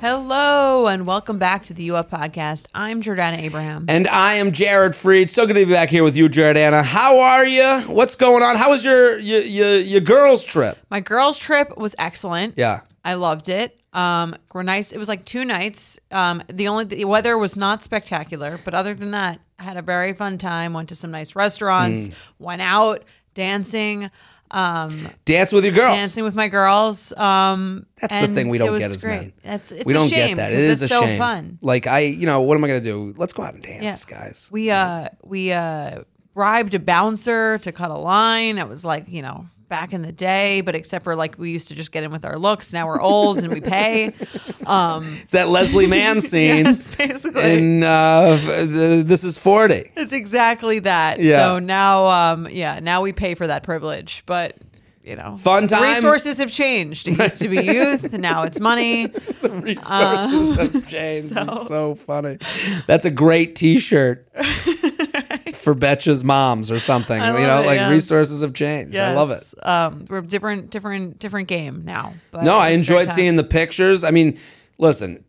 Hello and welcome back to the U Up podcast. I'm Jordana Abraham. And I am Jared Freid. So good to be back here with you, Jordana. How are you? What's going on? How was your your your, your girls' trip? My girls' trip was excellent. Yeah. I loved it. Um, we're nice. It was like two nights. Um, the only the weather was not spectacular, but other than that, I had a very fun time. Went to some nice restaurants. Mm. Went out dancing. Um, Dance with your girls. dancing with my girls. Um, That's the thing we don't get as great. men. That's it's we a don't shame get that. It is a so shame. fun. Like I, you know, what am I going to do? Let's go out and dance, Yeah. guys. We uh we uh bribed a bouncer to cut a line. It was like, you know, back in the day, but except for like we used to just get in with our looks. Now we're old and we pay. Um It's that Leslie Mann scene yes, basically. in uh, the, This Is 40. it's exactly that. Yeah. So now um yeah, now we pay for that privilege. But you know, Fun time. Resources have changed. It used to be youth, now it's money. the Resources have changed. so- It's so funny. That's a great T-shirt for Betches moms or something. You know, it, like yes. resources have changed. I love it. Um, we're different, different, different game now. But No, I was a great enjoyed seeing the pictures. I mean, listen,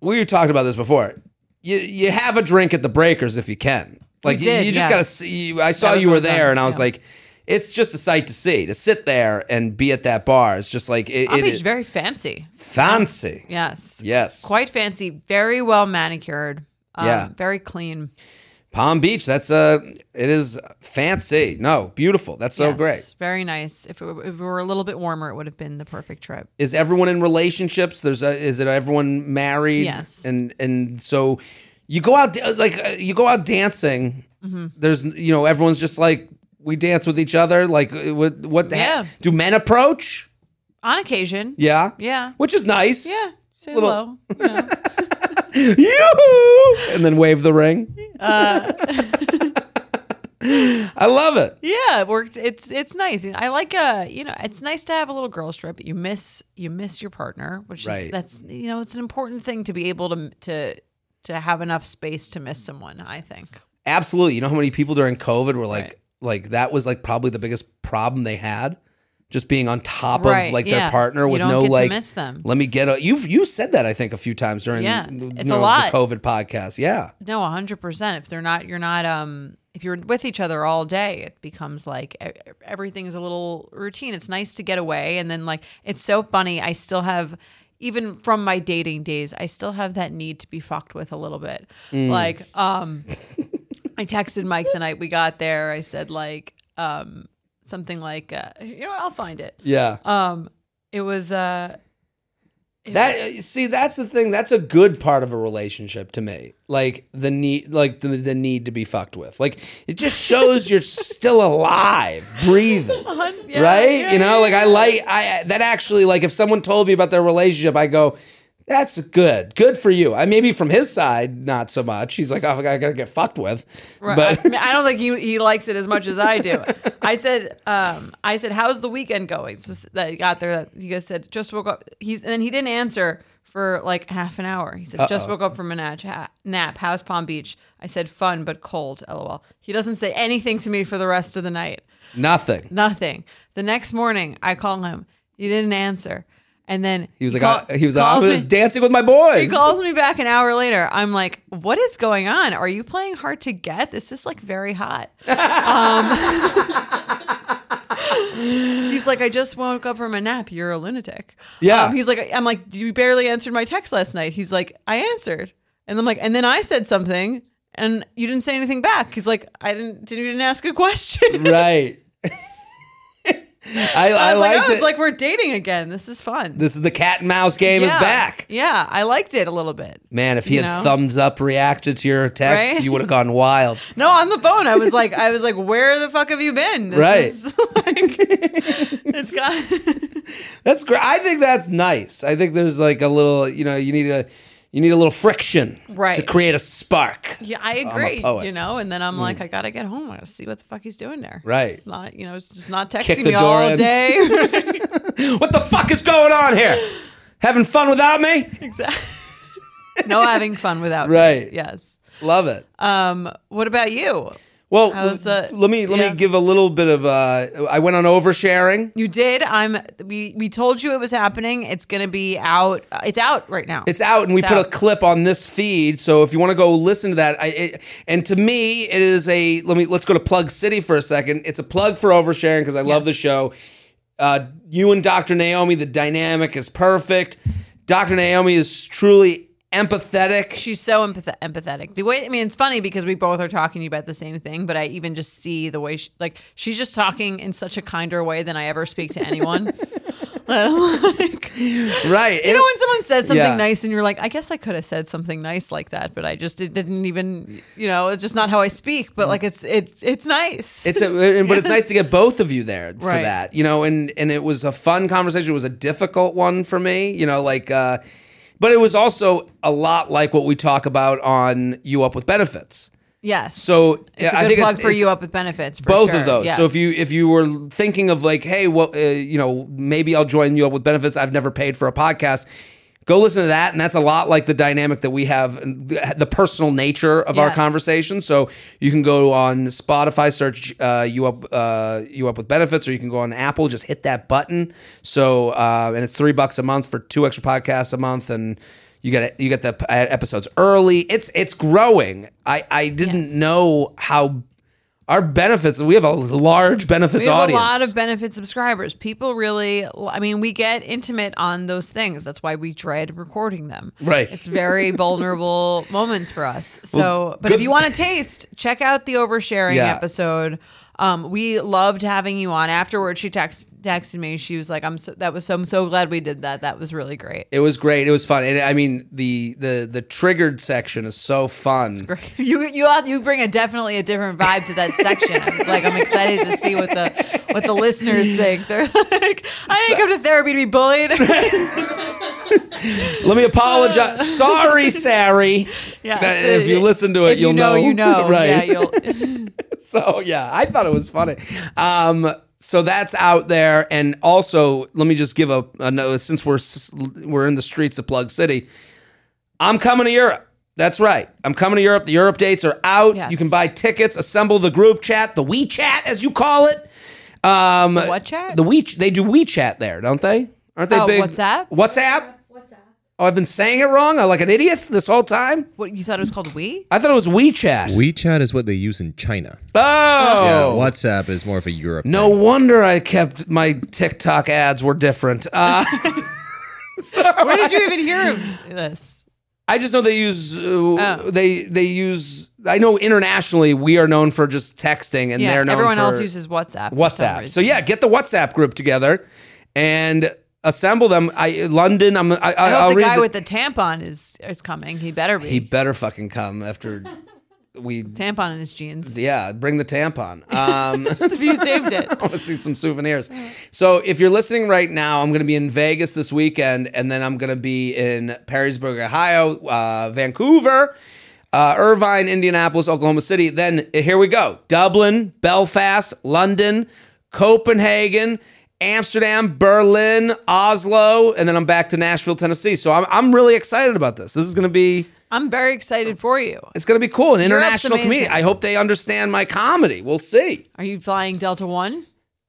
we talked about this before. You you have a drink at the Breakers if you can. Like you- did, you, just yes. got to see. I saw you were there, and I was yeah. like, it's just a sight to see. To sit there and be at that bar, it's just like it, Palm Beach is is very fancy. fancy. Yes. Yes, Quite fancy. Very well manicured. Um, Yeah. Very clean. Palm Beach. That's uh It is fancy. No, beautiful. That's so Yes, great. Very nice. If it, were, if it were a little bit warmer, it would have been the perfect trip. Is everyone in relationships? There's a, is it everyone married? Yes. And and so you go out like uh, you go out dancing. Mm-hmm. There's you know everyone's just like we dance with each other. Like uh, what what the Yeah. heck? do men approach? On occasion. Yeah. Yeah. Which is nice. Yeah. Say Little- hello. You know. Yoo-hoo! And then wave the ring. Uh. I love it. yeah, it worked. It's it's nice. I like uh, you know, it's nice to have a little girl strip. You miss you miss your partner, which Right. is that's you know, it's an important thing to be able to to to have enough space to miss someone. I think. Absolutely. You know how many people during COVID were like Right. like that was like probably the biggest problem they had? Just being on top Right, of like yeah. their partner with no like miss them. let me get a you you said that I think a few times during Yeah, you it's a lot. the COVID podcast. Yeah. No, hundred percent. If they're not, you're not. Um, if you're with each other all day, it becomes like everything's a little routine. It's nice to get away, and then like it's so funny. I still have, even from my dating days, I still have that need to be fucked with a little bit. Mm. Like, um, I texted Mike the night we got there. I said like, um, something like, uh, you know, I'll find it. Yeah. Um, it was uh, That see, that's the thing. That's a good part of a relationship to me. Like the need, like the, the need to be fucked with. Like it just shows you're still alive, breathing, yeah, right? yeah, you know, yeah, like I like I that actually like if someone told me about their relationship, I go, "That's good, good for you." I maybe from his side, not so much. He's like, "Oh, I gotta get fucked with," Right. but I, mean, I don't think he, he likes it as much as I do. I said, um, I said, how's the weekend going? So that he got there, that you guys said just woke up. He's and then he didn't answer for like half an hour. He said just woke up from a nap. Nap. How's Palm Beach? I said fun but cold. LOL. He doesn't say anything to me for the rest of the night. nothing. Nothing. The next morning, I call him. He didn't answer. And then He was like, call- I, he was, I was me- dancing with my boys. he calls me back an hour later. I'm like, what is going on? Are you playing hard to get? This is like very hot. Um, he's like, I just woke up from a nap. You're a lunatic. Yeah. Um, he's like, I'm like, you barely answered my text last night. He's like, I answered. And I'm like, and then I said something and you didn't say anything back. He's like, I didn't, didn't, didn't ask a question. right. I, I I, was like, oh, it. it's like we're dating again. This is fun. this is the cat and mouse game is back. Yeah, I liked it a little bit. Man, if he had know? thumbs up reacted to your text, Right? you would have gone wild. No, on the phone, I was like, I was like, where the fuck have you been? This Right. is like, it's got. That's great. I think that's nice. I think there's like a little, you know, you need a you need a little friction Right. to create a spark. Yeah, I agree. Mm. You know, and then I'm like, I gotta get home. I gotta see what the fuck he's doing there. Right. It's not, you know, it's just not texting me all in. day. What the fuck is going on here? Having fun without me? exactly. no having fun without. me. Right. Yes. Love it. Um. What about you? Well, How's, uh, let me let yeah. me give a little bit of. Uh, I went on oversharing. You did. I'm. We we told you it was happening. It's gonna be out. uh, It's out right now. It's out, and we It's put a clip on this feed. So if you want to go listen to that, I, it, and to me, it is a. Let me let's go to Plug City for a second. It's a plug for oversharing because I love the show. Uh, you and Dr. Naomi, the dynamic is perfect. Dr. Naomi is truly empathetic. She's so empath- empathetic. The way I mean, it's funny because we both are talking about the same thing, but I even just see the way she, like she's just talking in such a kinder way than I ever speak to anyone. like, right. you know when someone says something Yeah. nice and you're like, I guess I could have said something nice like that, but I just it didn't even, you know, it's just not how I speak. But like it's it it's nice. It's a, but it's nice to get both of you there for Right. that, you know. And and it was a fun conversation. It was a difficult one for me, you know, like. uh But it was also a lot like what we talk about on You Up with Benefits. yes. So it's a I good think plug it's, for you up with benefits. For both sure. of those. So if you if you were thinking of like, hey, well, uh, you know, maybe I'll join you up with benefits. I've never paid for a podcast. Go listen to that, and that's a lot like the dynamic that we have, the, personal nature of our Yes. conversation. So you can go on Spotify, search uh, you up uh, you up with benefits, or you can go on Apple, just hit that button. So uh, and it's three bucks a month for two extra podcasts a month, and you get you get the episodes early. It's it's growing. I I didn't Yes. know how our benefits. We have a large benefits we have audience. a lot of benefit subscribers. People really, I mean, we get intimate on those things. That's why we dread recording them. Right. It's very vulnerable moments for us. So, but good- if you want to taste, check out the oversharing Yeah. episode. Um, we loved having you on. Afterwards, she text, texted me. She was like, "I'm so that was so I'm so glad we did that. That was really great." it was great. It was fun, and I mean the the the triggered section is so fun. You you have- you bring a definitely a different vibe to that section. It's like I'm excited to see what the what the listeners think. They're like, I didn't come to therapy to be bullied. Let me apologize. Sorry, Sari. Yeah, That- if you listen to it, if you'll you know, you know, right? Yeah, you'll. so yeah, I thought it was funny. Um, so that's out there, and also let me just give a, a note. Since we're we're in the streets of Plug City, I'm coming to Europe. That's right. I'm coming to Europe. The Europe dates are out. Yes. You can buy tickets. Assemble the group chat, the WeChat as you call it. Um, what chat? The We they do WeChat there, don't they? Aren't they Oh, big? WhatsApp? WhatsApp. What's that? Oh, I've been saying it wrong. I'm like an idiot this whole time. What you thought it was called? We? I thought it was WeChat. WeChat is what they use in China. oh, Yeah, WhatsApp is more of a Europe. No thing. wonder I kept my TikTok ads were different. Uh, Where did you even hear of this? I just know they use uh, Oh. they they use. I know internationally we are known for just texting, and Yeah, they're known everyone for else uses WhatsApp. WhatsApp. So yeah, get the WhatsApp group together and assemble them. I London. I'm. I, I, I hope will the guy the- with the tampon is is coming. He better be. He better fucking come after we. tampon in his jeans. Yeah, bring the tampon. Um, you saved it. I want to see some souvenirs. So if you're listening right now, I'm going to be in Vegas this weekend, and then I'm going to be in Perrysburg, Ohio, uh, Vancouver, uh, Irvine, Indianapolis, Oklahoma City. Then here we go: Dublin, Belfast, London, Copenhagen. Amsterdam, Berlin, Oslo, and then I'm back to Nashville, Tennessee. So I'm, I'm really excited about this. This is going to be I'm very excited for you. it's going to be cool. An international amazing. I hope they understand my comedy. We'll see. Are you flying Delta One?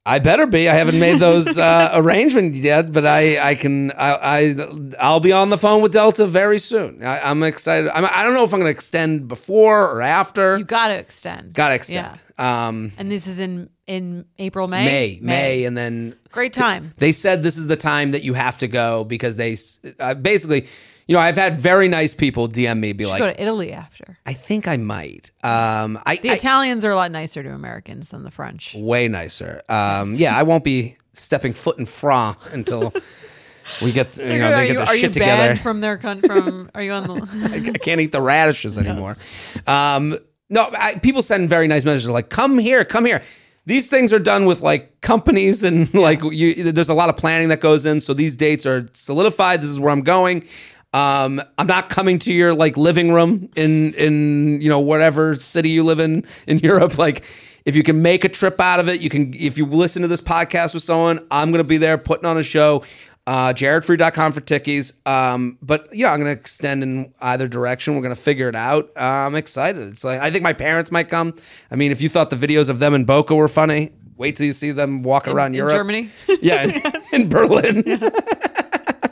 I better be. I haven't made those uh, arrangements yet, but I, I can. I, I, I'll be on the phone with Delta very soon. I, I'm excited. I'm, I don't know if I'm going to extend before or after. You got to extend. Got to extend. Um, And this is in in April, May. May, May, and then Great time. they said this is the time that you have to go because they uh, basically, you know, I've had very nice people DM me, be Should like, go to Italy after. I think I might. Um, I, The I- Italians are a lot nicer to Americans than the French. way nicer. Um, yeah, I won't be stepping foot in France until we get, you know, are they get you shit banned together. from their con- from? Are you on the? I can't eat the radishes anymore. Um, no, I, people send very nice messages like, "Come here, come here." These things are done with like companies and like you. There's a lot of planning that goes in, so these dates are solidified. This is where I'm going. Um, I'm not coming to your like living room in in you know whatever city you live in in Europe. Like, if you can make a trip out of it, you can. If you listen to this podcast with someone, I'm gonna be there putting on a show uh, jaredfreid.com for tickies. Um, but yeah, I'm going to extend in either direction. We're going to figure it out. Uh, I'm excited. It's like, I think my parents might come. I mean, if you thought the videos of them in Boca were funny, wait till you see them walking around in Europe. Germany? Yeah, in, in Berlin.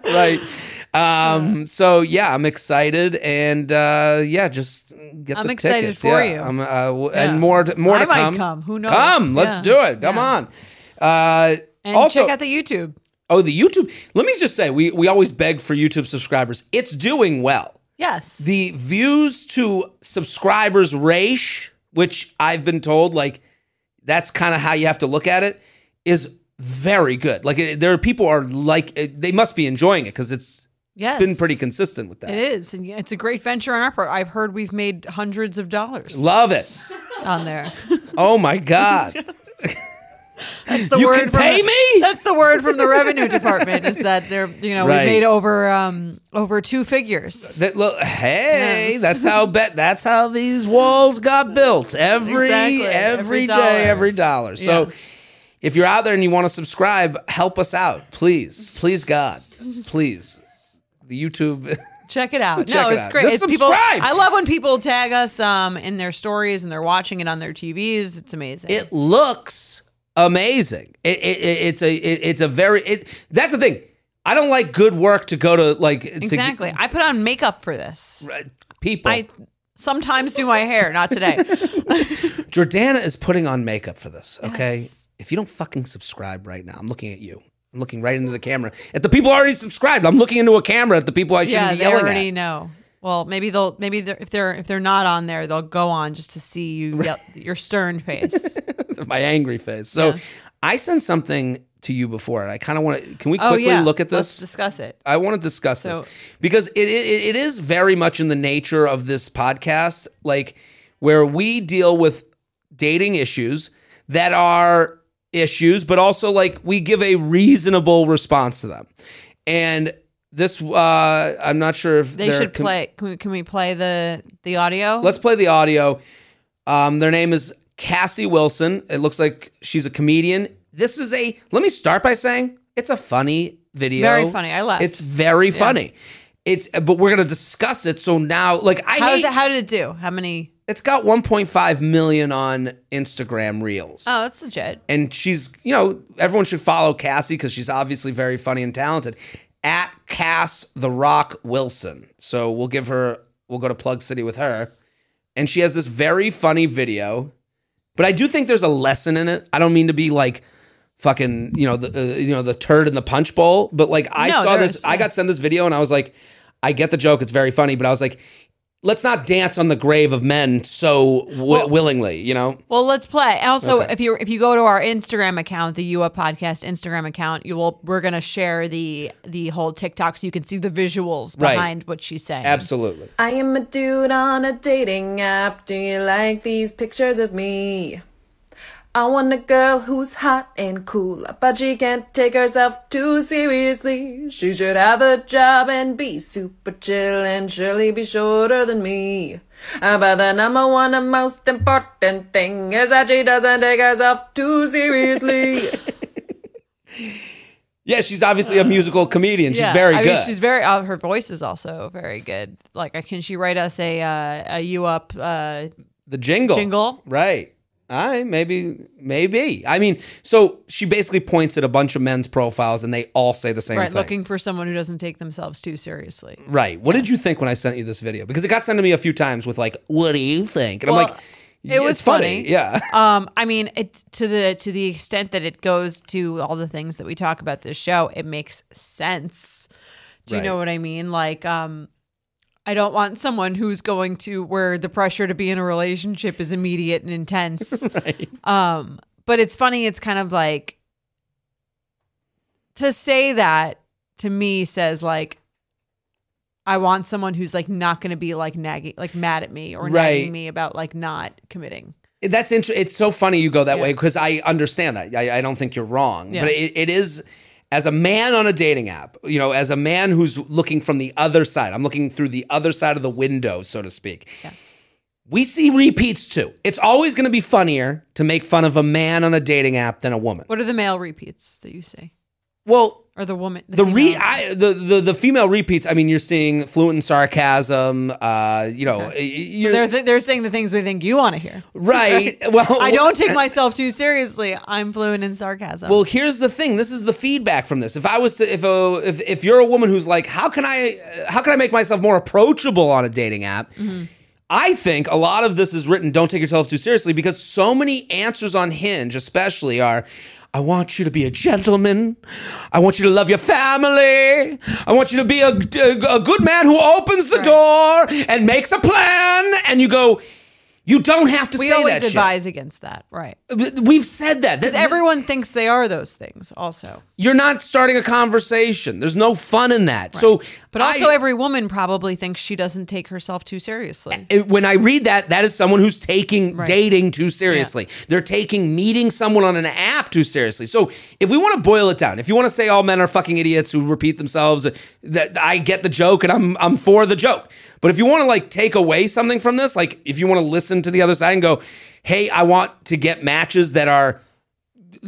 right. Um, so yeah, I'm excited and, uh, yeah, just get I'm the excited tickets. for yeah, you. I'm, uh, w- Yeah. and more, to, more I to might come. come. Who knows? Come, let's Yeah. do it. Come Yeah. on. Uh, And also, check out the YouTube. Oh, the YouTube. Let me just say, we we always beg for YouTube subscribers. It's doing well. Yes. The views to subscribers ratio, which I've been told, like that's kind of how you have to look at it, is very good. Like it, there are people are like eh, they must be enjoying it because it's yes. It's been pretty consistent with that. It is, and it's a great venture on our part. I've heard we've made hundreds of dollars Love it. on there. Oh my god. That's the You word can from pay the- me? That's the word from the revenue department. Is that they're you know Right. we made over um over two figures. That look, hey, Yes. that's how bet that's how these walls got built. Every Exactly. every Every day, every dollar. So Yes. if you're out there and you want to subscribe, help us out, please, please, God, please. The YouTube. Check it out. Check no, it it's out. great. Just It's people, subscribe. I love when people tag us um in their stories and they're watching it on their TVs. It's amazing. it looks amazing. It, it, it- it's a it, it's a very it. That's the thing. I don't like good work to go to like to- exactly. I put on makeup for this. people. I sometimes do my hair, not today. Jordana is putting on makeup for this. Okay, Yes. if you don't fucking subscribe right now, I'm looking at you. I'm looking right into the camera. At the people already subscribed, I'm looking into a camera at the people I shouldn't yeah, be they already know. Well, maybe they'll maybe they're, if they're if they're not on there, they'll go on just to see you yell, your stern face. My angry face. So. I sent something to you before, and I kind of want to. Can we oh quickly yeah, look at this? Let's discuss it. I want to discuss So- this because it, it it is very much in the nature of this podcast, like where we deal with dating issues that are issues, but also like we give a reasonable response to them. And this, uh, I'm not sure if They they're should com- play. Can we, can we play the the audio? Let's play the audio. Um, their name is Cassie Wilson. It looks like she's a comedian. This is a. Let me start by saying it's a funny video. Very funny. I laughed. It's very funny. It's but we're gonna discuss it. So now, like I How, hate. is it, how did it do? How many? it's got 1.5 million on Instagram Reels. Oh, that's legit. And she's, you know, everyone should follow Cassie because she's obviously very funny and talented. At Cass the Rock Wilson. So we'll give her, we'll go to Plug City with her. And she has this very funny video. But I do think there's a lesson in it. I don't mean to be like fucking, you know, the uh, you know the turd in the punch bowl. But like I No, saw this, is, I got sent this video and I was like, I get the joke. It's very funny. But I was like, let's not dance on the grave of men so w- willingly. You know. Well, let's play. Also, Okay. if you if you go to our Instagram account, the UA Podcast Instagram account, you will we're gonna share the the whole TikTok so you can see the visuals Right. behind what she's saying. Absolutely. I am a dude on a dating app. Do you like these pictures of me? I want a girl who's hot and cool, but she can't take herself too seriously. She should have a job and be super chill and surely be shorter than me. But the number one and most important thing is that she doesn't take herself too seriously. Yeah, she's obviously a musical comedian. She's Yeah, very I good. Mean, she's very. Uh, her voice is also very good. Like, uh, can she write us a uh, a U up? Uh, the jingle. Jingle? Right. I maybe maybe. I mean, so she basically points at a bunch of men's profiles and they all say the same right, thing. looking for someone who doesn't take themselves too seriously. Right. What did you think when I sent you this video? Because it got sent to me a few times with like, "What do you think?" And I'm like, It was it's funny. funny. Yeah. Um, I mean, it to the to the extent that it goes to all the things that we talk about this show, it makes sense. Do you know what I mean? Like, um, I don't want someone who's going to where the pressure to be in a relationship is immediate and intense. Um, but it's funny. It's kind of like to say that to me says like. I want someone who's like not going to be like nagging, like mad at me or Right. nagging me about like not committing. That's interesting. It's so funny you go that Yeah. way because I understand that. I, I don't think you're wrong, Yeah. but it, it is as a man on a dating app. You know, as a man who's looking from the other side. I'm looking through the other side of the window, so to speak. Yeah. We see repeats too. It's always going to be funnier to make fun of a man on a dating app than a woman. What are the male repeats that you say, Well, or the woman? the re female I, the, the the female repeats. I mean, you're seeing fluent in sarcasm. Uh, you know, Okay. So they're they're saying the things we think you want to hear. right. Well, I don't take myself too seriously. I'm fluent in sarcasm. Well, here's the thing. This is the feedback from this. If I was to, if a, if if you're a woman who's like, how can I, how can I make myself more approachable on a dating app? I think a lot of this is written. Don't take yourself too seriously because so many answers on Hinge, especially, are. I want you to be a gentleman. I want you to love your family. I want you to be a, a, a good man who opens the door and makes a plan. And you go, you don't have to we say always that shit. advise against that, right? Uh, we've said that. Because everyone thinks they are those things, also. you're not starting a conversation. There's no fun in that. So, But also, I- every woman probably thinks she doesn't take herself too seriously. when I read that, that is someone who's taking Right. dating too seriously. They're taking meeting someone on an app too seriously. So, if we want to boil it down, if you want to say all men are fucking idiots who repeat themselves, that I get the joke and I'm I'm for the joke. But if you want to like take away something from this, like if you want to listen to the other side and go, "Hey, I want to get matches that are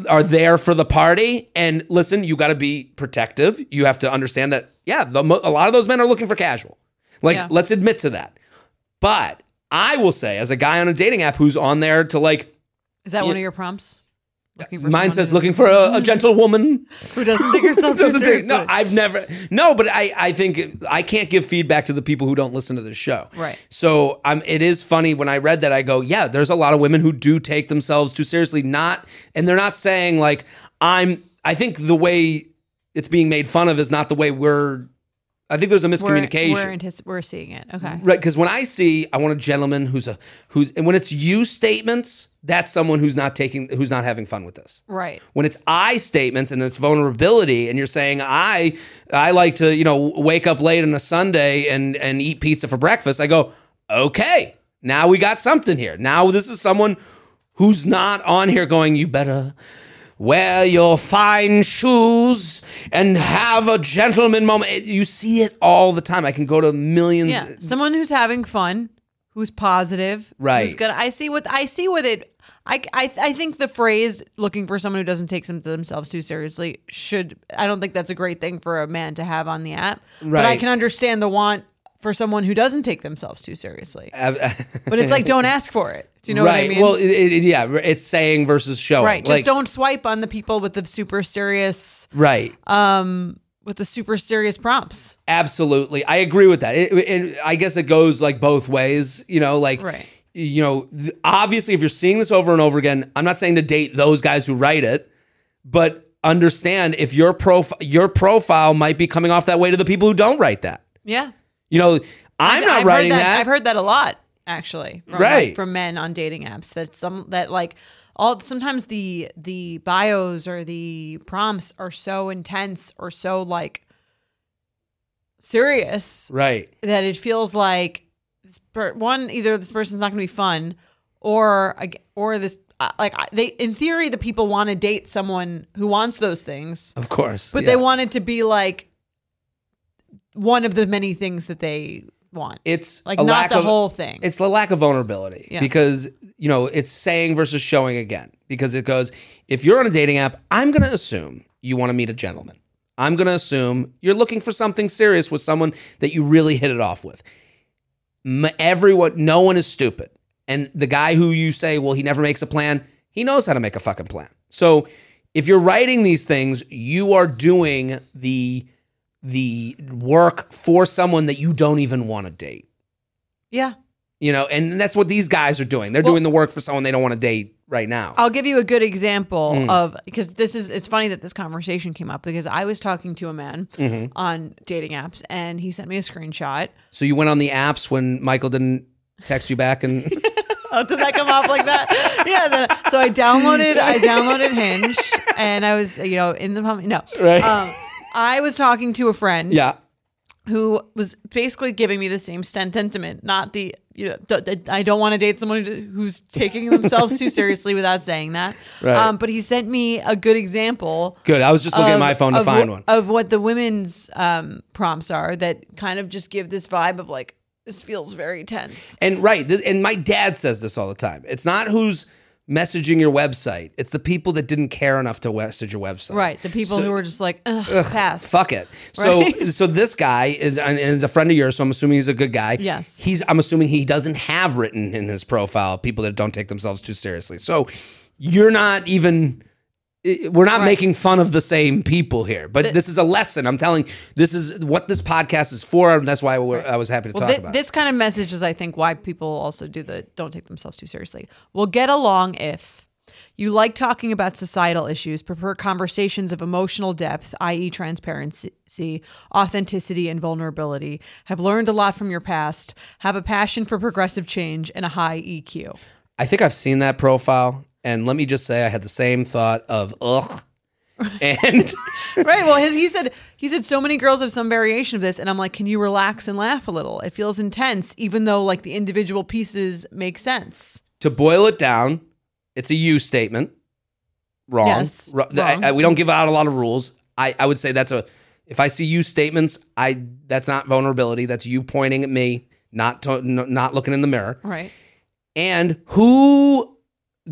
are there for the party. And listen, you got to be protective. You have to understand that, yeah, the, a lot of those men are looking for casual. Like, Yeah. let's admit to that. But I will say, as a guy on a dating app who's on there to like, Is that one of your prompts? Looking for mine says looking for a, a gentle woman. who doesn't take herself too Doesn't take- seriously. no, I've never. No, but I, I think I can't give feedback to the people who don't listen to the show. Right. So um, it is funny when I read that. I go, yeah, there's a lot of women who do take themselves too seriously. Not, and they're not saying like I'm. I think the way it's being made fun of is not the way we're. I think there's a we're, miscommunication. we're, antici- we're seeing it. Okay. Right, because when I see, I want a gentleman who's a who's, and when it's you statements, that's someone who's not taking, who's not having fun with this Right. when it's I statements and it's vulnerability and you're saying I I like to you know wake up late on a Sunday and and eat pizza for breakfast I go okay now we got something here now this is someone who's not on here going you better wear your fine shoes and have a gentleman moment you see it all the time I can go to millions Yeah. Someone who's having fun, who's positive, Right. Who's good. I see what I see with it. I, I I think the phrase "looking for someone who doesn't take some themselves too seriously" should. I don't think that's a great thing for a man to have on the app. Right. But I can understand the want for someone who doesn't take themselves too seriously. But it's like don't ask for it. Do you know what I mean? well it, it- yeah it's saying versus showing right. Just Like, don't swipe on the people with the super serious, right um, with the super serious prompts. Absolutely, I agree with that. And I guess it goes like both ways. You know, like Right. you know, obviously, if you're seeing this over and over again, I'm not saying to date those guys who write it, but understand if your profile your profile might be coming off that way to the people who don't write that. Yeah. You know, I'm I've- not I've writing heard that. I've heard that a lot, actually. From, Right. like, from men on dating apps. That some that like all sometimes the the bios or the prompts are so intense or so like serious right. that it feels like this per- one either this person's not going to be fun or or this uh, like they in theory the people want to date someone who wants those things Of course. but yeah. they want it to be like one of the many things that they want it's like not the of, whole thing. It's the lack of vulnerability Yeah. because you know it's saying versus showing again because it goes if you're on a dating app, I'm going to assume you want to meet a gentleman. I'm going to assume you're looking for something serious with someone that you really hit it off with. Everyone, no one is stupid, and the guy who you say, well, he never makes a plan, he knows how to make a fucking plan. So if you're writing these things, you are doing the the work for someone that you don't even want to date. yeah, You know, and that's what these guys are doing. They're doing the work for someone they don't want to date right now. I'll give you a good example Mm. of because this is it's funny that this conversation came up because I was talking to a man Mm-hmm. on dating apps and he sent me a screenshot. so you went on the apps when Michael didn't text you back and Oh, did that come off like that? Yeah. The, so I downloaded I downloaded Hinge and I was you know in the no Right. Um, I was talking to a friend yeah. who was basically giving me the same sentiment, not the you know th- th- I don't want to date someone who's taking themselves too seriously without saying that. Right. Um, but he sent me a good example. Good. I was just looking at my phone to find wh- one. of what the women's um, prompts are that kind of just give this vibe of like this feels very tense. And right, this, and my dad says this all the time. It's not who's messaging your website; it's the people that didn't care enough to message your website. Right, the people So- who were just like Ugh, pass. Fuck it. So, Right? so this guy is and is a friend of yours. So I'm assuming he's a good guy. Yes. He's. I'm assuming he doesn't have written in his profile people that don't take themselves too seriously. So you're not even. We're not Right. making fun of the same people here, but this is a lesson. I'm telling. This is what this podcast is for, and that's why we're, I was happy to Well, talk thi- about. it. this kind of message is, I think, why people also do the don't take themselves too seriously. We'll get along if you like talking about societal issues, prefer conversations of emotional depth, i.e., transparency, authenticity, and vulnerability, have learned a lot from your past, have a passion for progressive change, and a high EQ. I think I've seen that profile, and let me just say, I had the same thought of ugh, and right. Well, his, he said he said so many girls have some variation of this, and I'm like, can you relax and laugh a little? It feels intense, even though like the individual pieces make sense. to boil it down, it's a you statement. Wrong. Yes, Ru- the- wrong. I- I- we don't give out a lot of rules. I, I would say that's a. If I see you statements, I that's not vulnerability. That's you pointing at me, not to, n- not looking in the mirror. Right. And who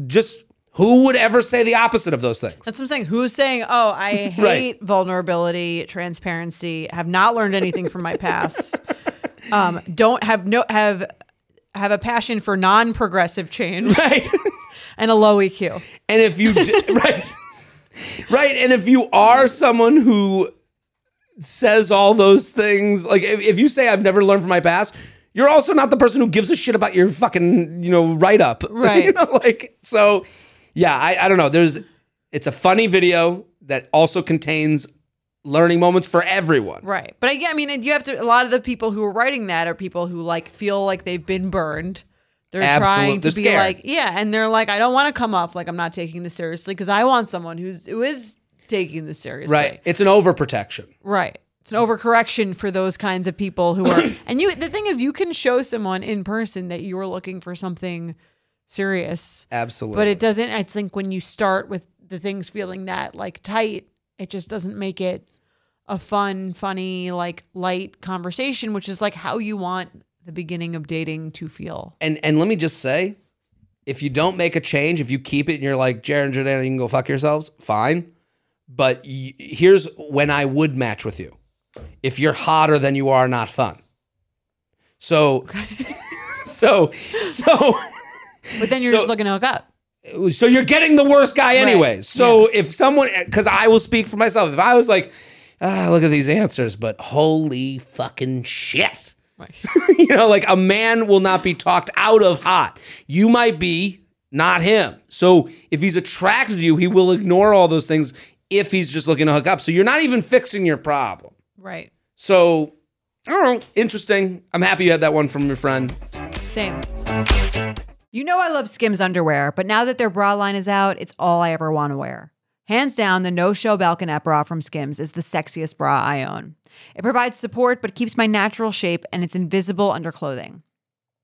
just who would ever say the opposite of those things? That's what I'm saying. Who's saying, "Oh, I hate Right. vulnerability, transparency, have not learned anything from my past, um, don't have no have have a passion for non-progressive change right. and a low EQ." And if you d- right, right, and if you are someone who says all those things, like if, if you say I've never learned from my past, you're also not the person who gives a shit about your fucking you know write up, Right. you know, like so. Yeah, I, I don't know. There's it's a funny video that also contains learning moments for everyone. Right. But again, I mean, you have to. A lot of the people who are writing that are people who like feel like they've been burned. They're Absolute- trying to they're be scared. like, yeah, and they're like, I don't want to come off like I'm not taking this seriously because I want someone who's who is taking this seriously. Right. It's an overprotection. Right. It's an overcorrection for those kinds of people who are and you the thing is you can show someone in person that you're looking for something serious. Absolutely. But it doesn't I think when you start with the things feeling that like tight, it just doesn't make it a fun, funny, like light conversation, which is like how you want the beginning of dating to feel. and and let me just say, if you don't make a change, if you keep it and you're like Jared and Jordana, you can go fuck yourselves, fine. But here's when I would match with you. If you're hotter than you are, not fun. So, so, so, But then you're So- just looking to hook up. so you're getting the worst guy anyways. So Yes. if someone, because I will speak for myself, if I was like, ah, look at these answers, but holy fucking shit. Right. you know, like a man will not be talked out of hot. You might be, not him. So if he's attracted to you, he will ignore all those things if he's just looking to hook up. So you're not even fixing your problem. Right. So I don't know. Interesting. I'm happy you had that one from your friend. Same. You know I love Skims underwear, but now that their bra line is out, it's all I ever want to wear. Hands down, the no-show Balconette bra from Skims is the sexiest bra I own. It provides support but keeps my natural shape and it's invisible under clothing.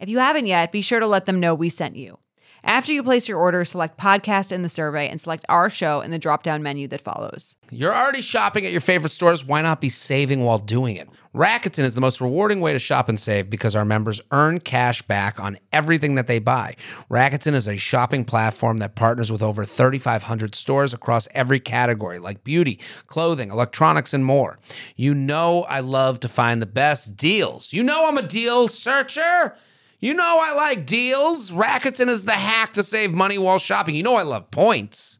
If you haven't yet, be sure to let them know we sent you. After you place your order, select podcast in the survey and select our show in the drop down menu that follows. You're already shopping at your favorite stores. Why not be saving while doing it? Rakuten is the most rewarding way to shop and save because our members earn cash back on everything that they buy. Rakuten is a shopping platform that partners with over 3,500 stores across every category like beauty, clothing, electronics, and more. You know, I love to find the best deals. You know, I'm a deal searcher. You know I like deals. Rakuten is the hack to save money while shopping. You know I love points.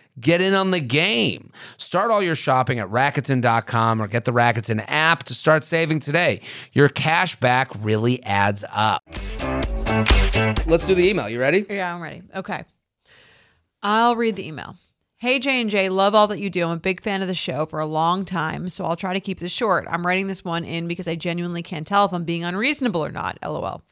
Get in on the game. Start all your shopping at Rakuten.com or get the Rakuten app to start saving today. Your cash back really adds up. Let's do the email. You ready? Yeah, I'm ready. Okay. I'll read the email. Hey J and J, love all that you do. I'm a big fan of the show for a long time, so I'll try to keep this short. I'm writing this one in because I genuinely can't tell if I'm being unreasonable or not. LOL.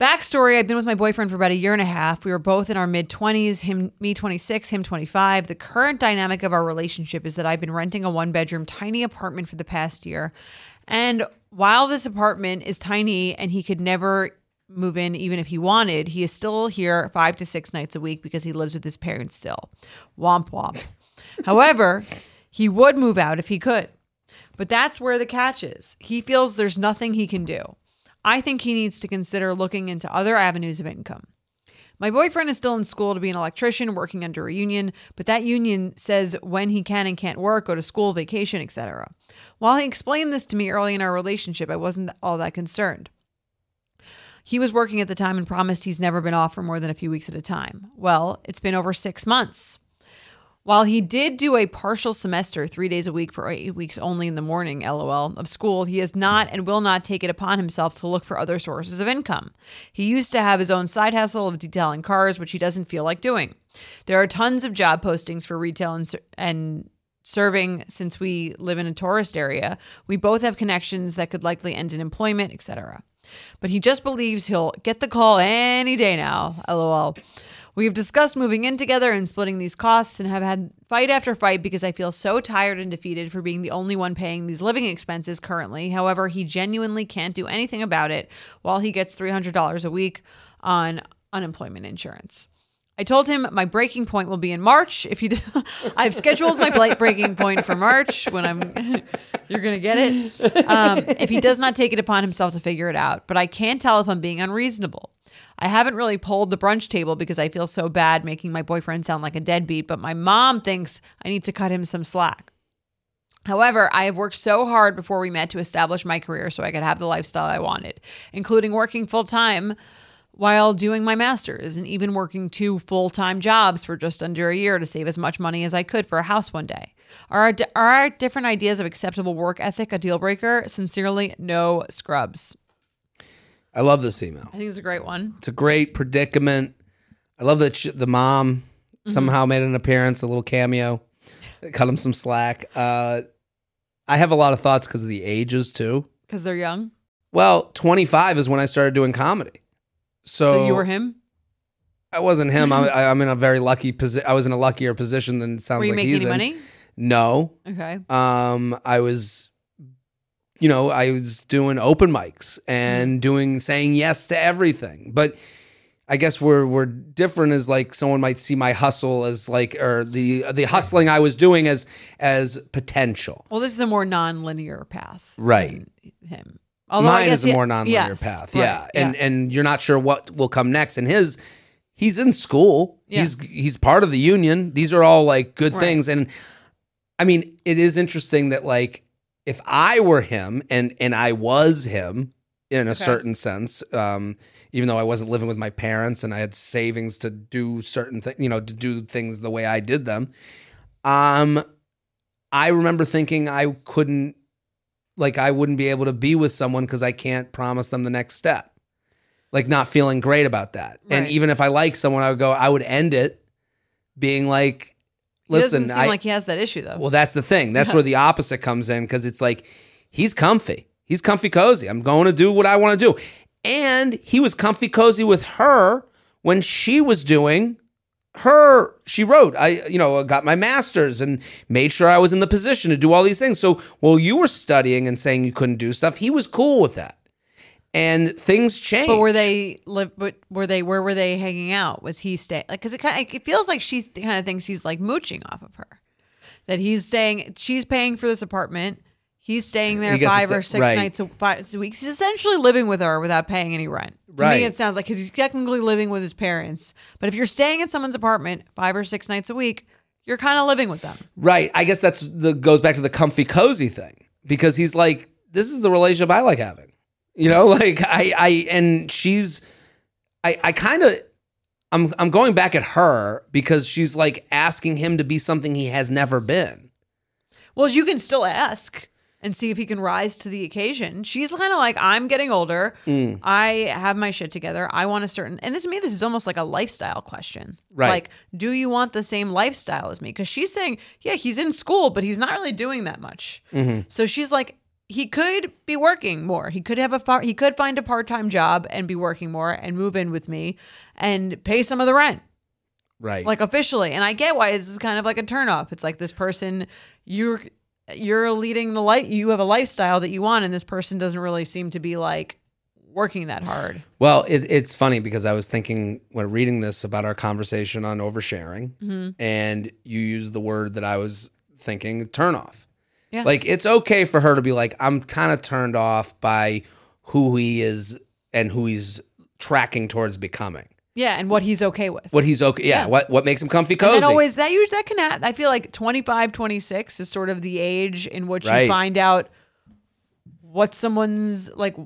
Backstory I've been with my boyfriend for about a year and a half. We were both in our mid 20s, him me 26, him 25. The current dynamic of our relationship is that I've been renting a one bedroom tiny apartment for the past year. And while this apartment is tiny and he could never move in even if he wanted, he is still here 5 to 6 nights a week because he lives with his parents still. Womp womp. However, he would move out if he could. But that's where the catch is. He feels there's nothing he can do. I think he needs to consider looking into other avenues of income. My boyfriend is still in school to be an electrician working under a union, but that union says when he can and can't work, go to school, vacation, etc. While he explained this to me early in our relationship, I wasn't all that concerned. He was working at the time and promised he's never been off for more than a few weeks at a time. Well, it's been over six months. While he did do a partial semester, three days a week for eight weeks only in the morning, lol, of school, he has not and will not take it upon himself to look for other sources of income. He used to have his own side hustle of detailing cars, which he doesn't feel like doing. There are tons of job postings for retail and, and serving since we live in a tourist area. We both have connections that could likely end in employment, etc. But he just believes he'll get the call any day now, lol. We have discussed moving in together and splitting these costs and have had fight after fight because I feel so tired and defeated for being the only one paying these living expenses currently. However, he genuinely can't do anything about it while he gets $300 a week on unemployment insurance. I told him my breaking point will be in March. If he, I've scheduled my breaking point for March when I'm, you're gonna get it. Um, if he does not take it upon himself to figure it out, but I can't tell if I'm being unreasonable. I haven't really pulled the brunch table because I feel so bad making my boyfriend sound like a deadbeat, but my mom thinks I need to cut him some slack. However, I have worked so hard before we met to establish my career so I could have the lifestyle I wanted, including working full time while doing my master's and even working two full time jobs for just under a year to save as much money as I could for a house one day. Are our, are our different ideas of acceptable work ethic a deal breaker? Sincerely, no scrubs. I love this email. I think it's a great one. It's a great predicament. I love that sh- the mom somehow made an appearance, a little cameo, cut him some slack. Uh, I have a lot of thoughts because of the ages too. Because they're young. Well, 25 is when I started doing comedy. So, So you were him? I wasn't him. I, I- I'm in a very lucky position. I was in a luckier position than it sounds Were you like making he's any in. money? No. Okay. Um, I was, you know, I was doing open mics and mm-hmm. doing saying yes to everything. But I guess we're we're different as like someone might see my hustle as like or the the hustling I was doing as as potential. Well, this is a more non-linear path. Right. Him. Although Mine is a more nonlinear yes, path. right, Yeah. And and you're not sure what will come next. And his he's in school. Yeah. He's he's part of the union. These are all like good Right. things. And I mean, it is interesting that like if I were him and and I was him in a certain sense, um, even though I wasn't living with my parents and I had savings to do certain things, you know, to do things the way I did them. Um I remember thinking I couldn't, like, I wouldn't be able to be with someone because I can't promise them the next step. Like, not feeling great about that. And even if I like someone, I would go, I would end it being like, listen, doesn't seem I, like he has that issue though. well, that's the thing. That's where the opposite comes in because it's like he's comfy. He's comfy cozy. I'm going to do what I want to do. And he was comfy cozy with her when she was doing her she wrote i you know got my masters and made sure i was in the position to do all these things so while you were studying and saying you couldn't do stuff he was cool with that and things changed But were they live? But were they? Where were they hanging out? Was he staying? Like, because it kind of it feels like she kind of thinks he's like mooching off of her. That he's staying. She's paying for this apartment. He's staying there He five or six right. nights a, five a week. He's essentially living with her without paying any rent. To Right. me, it sounds like because he's technically living with his parents. But if you're staying in someone's apartment five or six nights a week, you're kind of living with them. Right. I guess that's the goes back to the comfy cozy thing because he's like, this is the relationship I like having. You know, like I, I, and she's, I, I kind of, I'm, I'm going back at her because she's like asking him to be something he has never been. Well, you can still ask and see if he can rise to the occasion. She's kind of like, I'm getting older. Mm. I have my shit together. I want a certain, and this to me, this is almost like a lifestyle question. Right. Like, do you want the same lifestyle as me? Because she's saying, yeah, he's in school, but he's not really doing that much. Mm-hmm. So she's like, he could be working more. He could have a far, he could find a part time job and be working more and move in with me and pay some of the rent Right. like officially and i get why this is kind of like a turnoff it's like this person you're you're leading the light you have a lifestyle that you want and this person doesn't really seem to be like working that hard Well, it, it's funny because I was thinking when reading this about our conversation on oversharing, Mm-hmm. and you used the word that I was thinking turn off. Yeah. Like it's okay for her to be like, I'm kind of turned off by who he is and who he's tracking towards becoming. yeah and what he's okay with What he's okay, yeah. Yeah. What what makes him comfy and cozy? then always that usually that can happen i feel like 25 26 is sort of the age in which Right. you find out what someone's like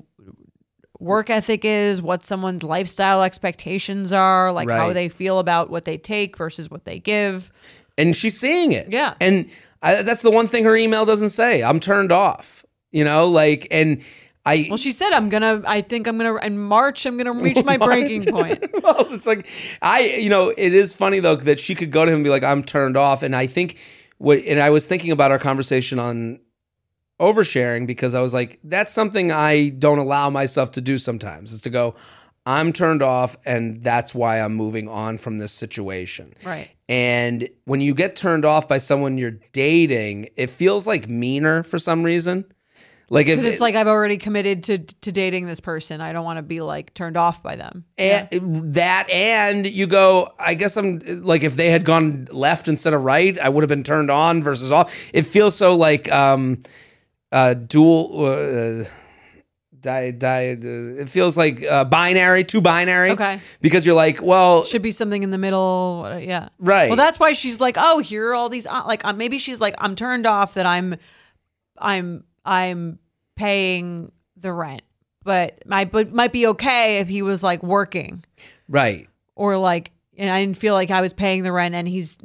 work ethic is what someone's lifestyle expectations are like how they feel about what they take versus what they give and she's seeing it. Yeah. And I, that's the one thing her email doesn't say. I'm turned off. You know, like, and I. Well, she said, "I'm gonna. I think I'm gonna in March. I'm gonna reach my breaking point." well, it's like I, you know, it is funny though that she could go to him and be like, "I'm turned off," and I think what, and I was thinking about our conversation on oversharing because I was like, that's something I don't allow myself to do sometimes is to go, I'm turned off, and that's why I'm moving on from this situation. Right. And when you get turned off by someone you're dating, it feels like meaner for some reason. Like if it's like I've already committed to to dating this person. I don't want to be like turned off by them. and that and you go i guess i'm like if they had gone left instead of right i would have been turned on versus off it feels so like um uh dual uh, di, di, uh, it feels like uh, binary too binary Okay. because you're like well Should be something in the middle. uh, Yeah. Right. Well, that's why she's like, oh, here are all these. Uh, like, uh, maybe she's like, I'm turned off that I'm, I'm, I'm paying the rent, but my, but might be okay if he was like working right or like, and I didn't feel like I was paying the rent and he's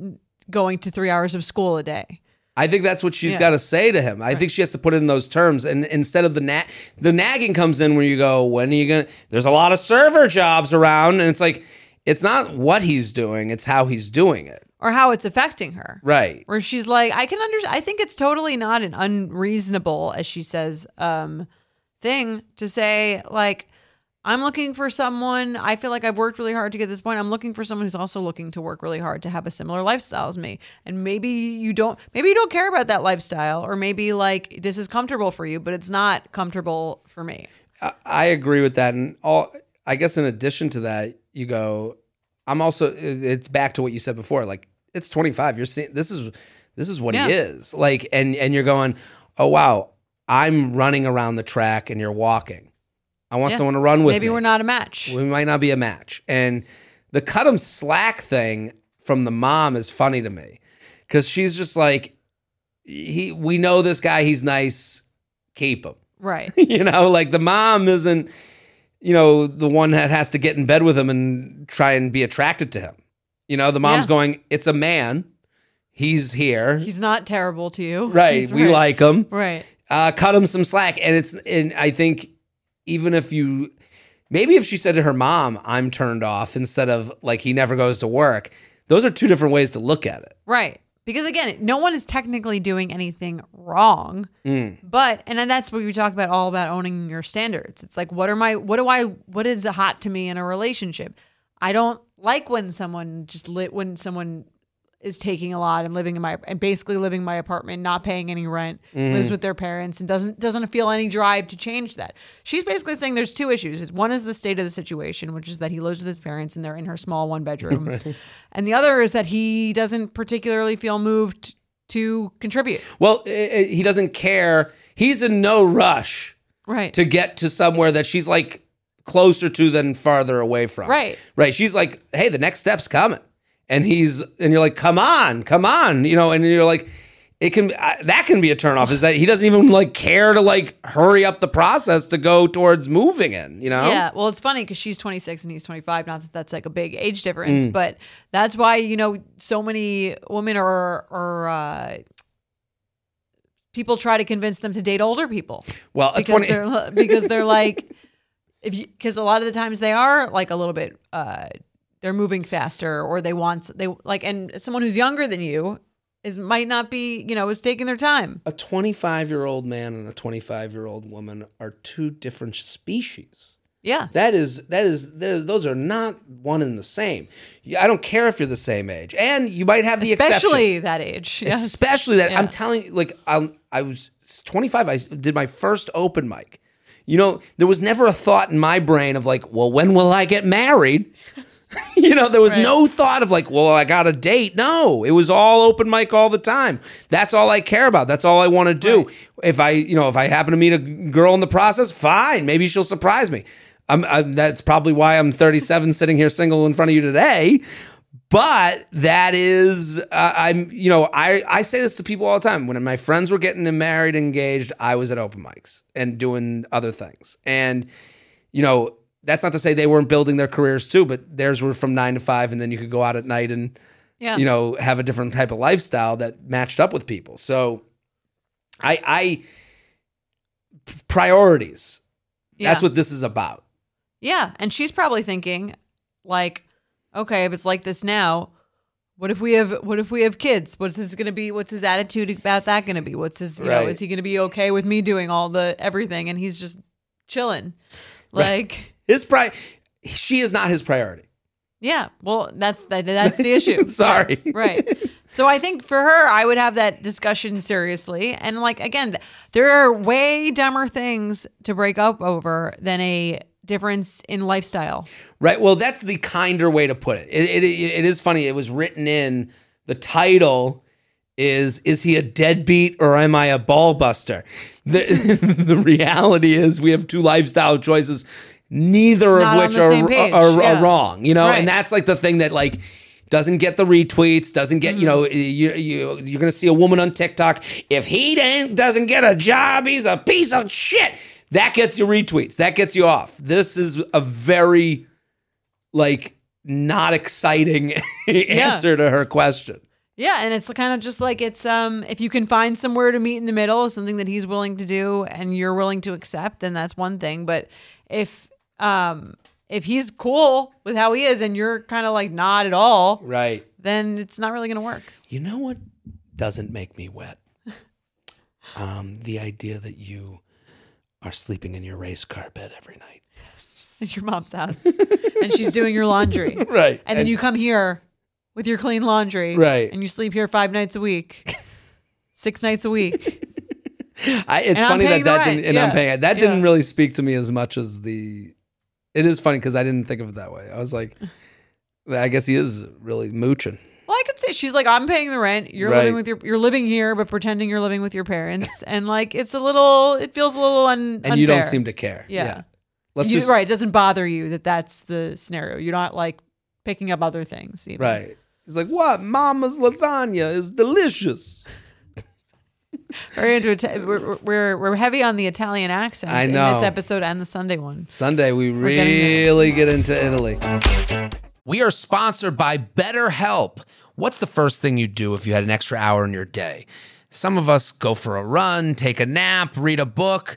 going to three hours of school a day. I think that's what she's Yeah. got to say to him. I think she has to put it in those terms, and instead of the na- the nagging comes in where you go, when are you gonna? There's a lot of server jobs around, and it's like it's not what he's doing; it's how he's doing it. or how it's affecting her. Right. Where she's like, I can understand. I think it's totally not an unreasonable, as she says, um, thing to say. Like, I'm looking for someone. I feel like I've worked really hard to get this point. I'm looking for someone who's also looking to work really hard to have a similar lifestyle as me. And maybe you don't. Maybe you don't care about that lifestyle, or maybe like this is comfortable for you, but it's not comfortable for me. I, agree with that, and all. I guess in addition to that, you go. I'm also. It's back to what you said before. Like it's 25. You're seeing this is this is what Yeah. he is. Like, and and you're going, oh wow, I'm running around the track, and you're walking. I want Yeah. someone to run with maybe me. we're not a match. we might not be a match. And the cut him slack thing from the mom is funny to me because she's just like, he. We know this guy. He's nice. Keep him. right. you know, like the mom isn't, you know, the one that has to get in bed with him and try and be attracted to him. You know, the mom's Yeah. going, it's a man. He's here. He's not terrible to you. right. He's we like him. Right. Uh, cut him some slack. And it's and I think even if you maybe if she said to her mom, I'm turned off instead of like he never goes to work, those are two different ways to look at it. Right. Because again, no one is technically doing anything wrong. Mm. But and then that's what we talk about all about owning your standards. It's like what are my what do I what is hot to me in a relationship? I don't like when someone just lit when someone is taking a lot and living in my and basically living in my apartment, not paying any rent, lives mm. with their parents and doesn't doesn't feel any drive to change that. She's basically saying there's two issues. One is the state of the situation, which is that he lives with his parents and they're in her small one bedroom. And the other is that he doesn't particularly feel moved to contribute. Well, he doesn't care. He's in no rush Right. to get to somewhere that she's like closer to than farther away from. Right. Right. She's like, hey, the next step's coming. And he's, and you're like, come on, come on. You know, and you're like, it can, uh, that can be a turnoff is that he doesn't even like care to like hurry up the process to go towards moving in, you know? Yeah, well, it's funny because she's 26 and he's 25. Not that that's like a big age difference, Mm. but that's why you know so many women are are uh, people try to convince them to date older people Well, because 20 they're because they're like if you because a lot of the times they are like a little bit uh, they're moving faster or they want they like and someone who's younger than you is might not be you know is taking their time. a 25 year old man and a 25 year old woman are two different species. Yeah, That is that is those are not one and the same. I don't care if you're the same age, and you might have the exception. especially that age. Yes. especially that Yeah. I'm telling you, like I'm, I was 25. I did my first open mic. You know, there was never a thought in my brain of like, well, when will I get married? you know, there was Right. no thought of like, well, I got a date. No, it was all open mic all the time. That's all I care about. That's all I want to do. Right. If I, you know, if I happen to meet a girl in the process, fine. Maybe she'll surprise me. I'm, I'm, that's probably why I'm 37 sitting here single in front of you today but that is uh, i'm you know i i say this to people all the time when my friends were getting married engaged i was at open mics and doing other things and you know that's not to say they weren't building their careers too but theirs were from nine to five and then you could go out at night and Yeah. you know have a different type of lifestyle that matched up with people so i i priorities Yeah. that's what this is about Yeah, and she's probably thinking, like, okay, if it's like this now, what if we have what if we have kids? What's his gonna be? What's his attitude about that gonna be? What's his you Right. know, is he gonna be okay with me doing all the everything and he's just chilling? Like his pri she is not his priority yeah, well that's that, that's the issue. Sorry. right. So I think for her, I would have that discussion seriously. And like again, there are way dumber things to break up over than a difference in lifestyle. Right. Well, that's the kinder way to put it. It, it. it is funny. It was written in the title is is he a deadbeat or am I a ball buster? The the reality is we have two lifestyle choices, neither Not of which are, are, are yeah. wrong. You know, Right. and that's like the thing that like doesn't get the retweets, doesn't get you know you you you're gonna see a woman on TikTok. If he didn't, doesn't get a job, he's a piece of shit. That gets you retweets. That gets you off. This is a very like not exciting answer to her question. Yeah, and it's kind of just like it's um if you can find somewhere to meet in the middle, something that he's willing to do and you're willing to accept, then that's one thing. But if um if he's cool with how he is and you're kind of like not at all, Right. then it's not really going to work. You know what doesn't make me wet? Um, the idea that you are sleeping in your race car bed every night. At your mom's house and she's doing your laundry. Right. And then you come here with your clean laundry. Right. And you sleep here 5 nights a week. 6 nights a week. I, it's And funny that that rent. didn't, and I'm paying. That didn't Yeah. really speak to me as much as the. It is funny because I didn't think of it that way. I was like, I guess he is really mooching. Well, I could say she's like, I'm paying the rent. You're Right. living with your, you're living here, but pretending you're living with your parents, and like it's a little, it feels a little un, And you don't seem to care. Yeah. Let's You- just. right. It doesn't bother you that that's the scenario. You're not like picking up other things. Even. Right. He's like, what? Mama's lasagna is delicious. Very into Ita- we're, we're we're heavy on the Italian accents I in this episode and the Sunday one. Sunday, we getting there. really get into Italy. We are sponsored by BetterHelp. What's the first thing you'd do if you had an extra hour in your day? Some of us go for a run, take a nap, read a book.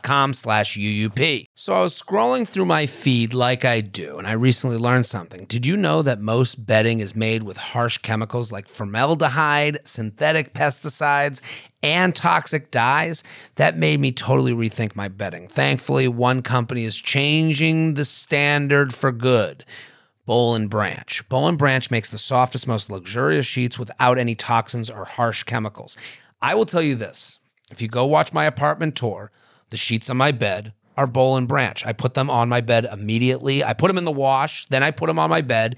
com slash UUP. So I was scrolling through my feed like I do, and I recently learned something. Did you know that most bedding is made with harsh chemicals like formaldehyde, synthetic pesticides, and toxic dyes, that made me totally rethink my bedding. Thankfully, one company is changing the standard for good. Boll and Branch. Boll and Branch makes the softest, most luxurious sheets without any toxins or harsh chemicals. I will tell you this if you go watch my apartment tour, the sheets on my bed are Boll and Branch. I put them on my bed immediately. I put them in the wash, then I put them on my bed.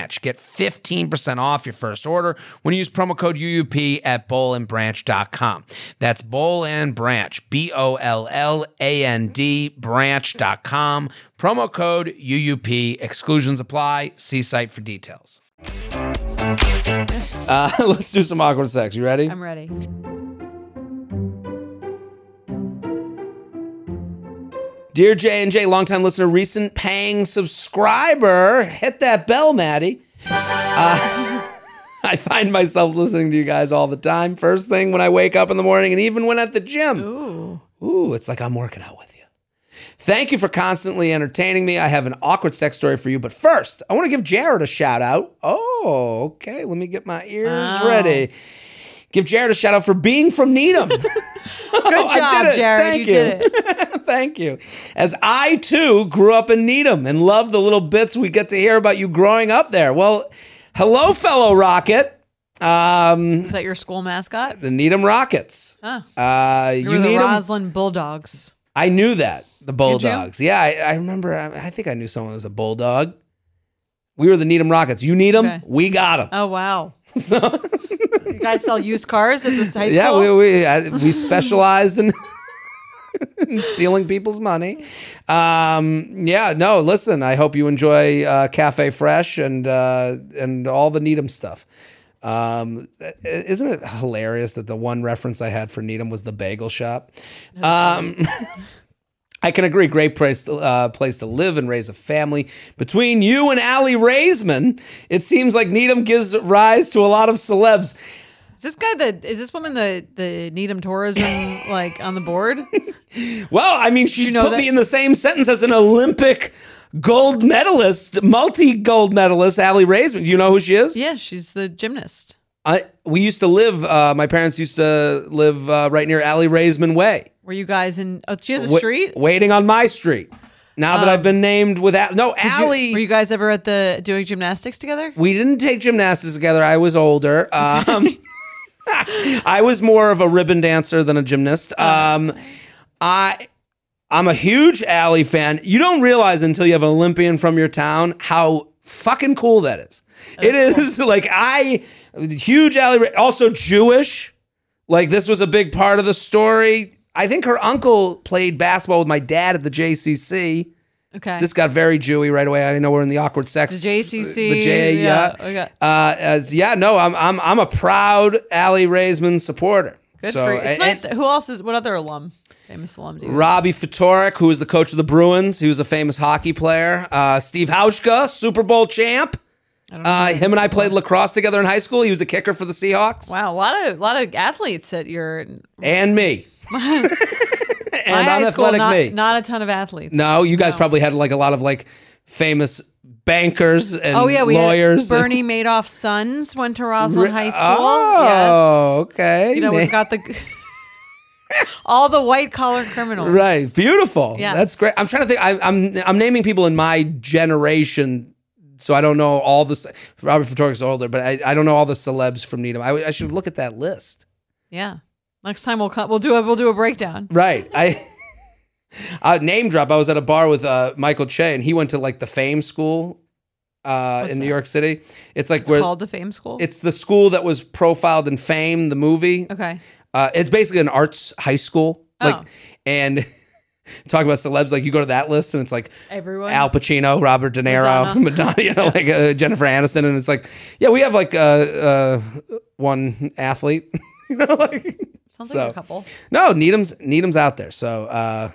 Branch. Get 15% off your first order when you use promo code UUP at bollandbranch.com. That's Boll and Branch, B O L L A N D, branch.com. Promo code UUP. Exclusions apply. See site for details. Uh, let's do some awkward sex. You ready? I'm ready. Dear J and J, longtime listener, recent paying subscriber, hit that bell, Maddie. Uh, I find myself listening to you guys all the time. First thing when I wake up in the morning, and even when at the gym. Ooh. Ooh, it's like I'm working out with you. Thank you for constantly entertaining me. I have an awkward sex story for you, but first, I want to give Jared a shout out. Oh, okay. Let me get my ears Oh. ready. Give Jared a shout out for being from Needham. Good I job. Jared. Thank you, you. did it. Thank you. As I too grew up in Needham and love the little bits we get to hear about you growing up there. Well, hello, fellow Rocket. Um, Is that your school mascot? the Needham Rockets. Huh. Uh, You you were the Needham. Roslyn Bulldogs. I knew that the? Bulldogs. Yeah, I, I remember. I, I think I knew someone who was a Bulldog. We were the Needham Rockets. You need them. Okay. We got them. Oh wow. You guys sell used cars at this high school? Yeah, we we I, we specialized in, in stealing people's money. Um, yeah, no. Listen, I hope you enjoy uh, Cafe Fresh and uh, and all the Needham stuff. Um, isn't it hilarious that the one reference I had for Needham was the bagel shop? Um, I can agree. Great place, uh, place to live and raise a family. Between you and Aly Raisman, it seems like Needham gives rise to a lot of celebs. Is this guy the is this woman the the Needham tourism like on the board? Well, I mean, she's know put that- me in the same sentence as an Olympic gold medalist, multi gold medalist, Aly Raisman. Do you know who she is? Yeah, she's the gymnast. I, we used to live, uh, my parents used to live uh, right near Aly Raisman Way. Were you guys in? Oh, she has a Wa- street. Waiting on my street. Now that I've been named with, Al- no, Did you- Aly. were you guys ever at the doing gymnastics together? we didn't take gymnastics together. I was older. Um, I was more of a ribbon dancer than a gymnast. Um, I I'm a huge Aly fan. You don't realize until you have an Olympian from your town how fucking cool that is. it is like I huge Aly. Also Jewish. Like this was a big part of the story. I think her uncle played basketball with my dad at the JCC. Okay. This got very Jewy right away. I know we're in the awkward sex. The JCC, The J, yeah. yeah, okay. Uh, as, yeah, no, I'm, I'm, I'm a proud Aly Raisman supporter. Good so, for you. It's and- nice. to- who else is? What other alum? Famous alum do you? Robbie Ftorek, who was the coach of the Bruins, he was a famous hockey player. Uh, Steve Hauschka, Super Bowl champ. Uh, him and I played lacrosse together in high school. He was a kicker for the Seahawks. Wow, a lot of lot of athletes at your And me. and high school. Not, me. not a ton of athletes. No, you guys probably had like a lot of like famous bankers and Oh yeah, we lawyers. had Bernie Madoff's sons went to Roslyn High School. Oh, yes. okay. You know, we've got the all the white collar criminals. right, beautiful. Yeah. That's great. I'm trying to think. I, I'm I'm naming people in my generation, so I don't know all the. Robert Ftorek's older, but I, I don't know all the celebs from Needham. I, I should look at that list. Yeah. Next time we'll come, we'll do a we'll do a breakdown. Right. I uh, name drop. I was at a bar with uh, Michael Che, and he went to like the Fame School uh, in New? York City. It's like It's where called the Fame School. it's the school that was profiled in Fame, the movie. okay. Uh, it's basically an arts high school. Like, Oh. and talk about celebs. Like you go to that list, and it's like Everyone. Al Pacino, Robert De Niro, Madonna. Madonna, you know, like uh, Jennifer Aniston, and it's like, yeah, we have like uh, uh, one athlete. you know, like Sounds so- like a couple. no, Needham's Needham's out there. So uh,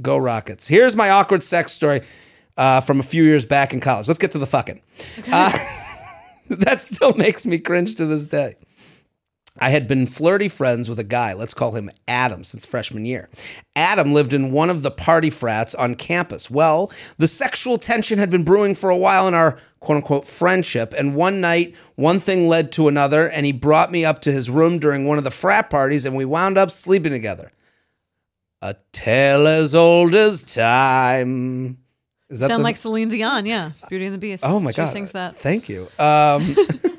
go Rockets. Here's my awkward sex story uh, from a few years back in college. Let's get to the fucking. Uh, that still makes me cringe to this day. I had been flirty friends with a guy, let's call him Adam, since freshman year. Adam lived in one of the party frats on campus. Well, the sexual tension had been brewing for a while in our quote unquote friendship, and one night, one thing led to another, and he brought me up to his room during one of the frat parties, and we wound up sleeping together. A tale as old as time. Is that Sound the- like Celine Dion, yeah. Beauty and the Beast. Oh my she god! sings that. Thank you. Um,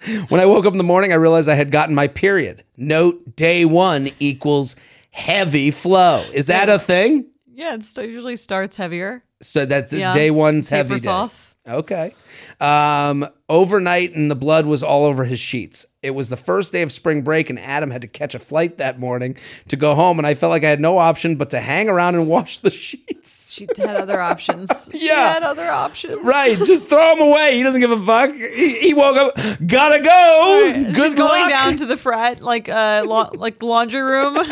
when I woke up in the morning, I realized I had gotten my period. Note: day one equals heavy flow. Is that a thing? Yeah, it usually starts heavier. So that's Yeah. day one's heavy Tapers day. off. Okay. Um, overnight, and the blood was all over his sheets. It was the first day of spring break, and Adam had to catch a flight that morning to go home. And I felt like I had no option but to hang around and wash the sheets. She had other options. She Yeah. had other options. Right, just throw him away. He doesn't give a fuck. He, he woke up, gotta go. She's Good going luck. down to the frat, like uh, la- like the laundry room.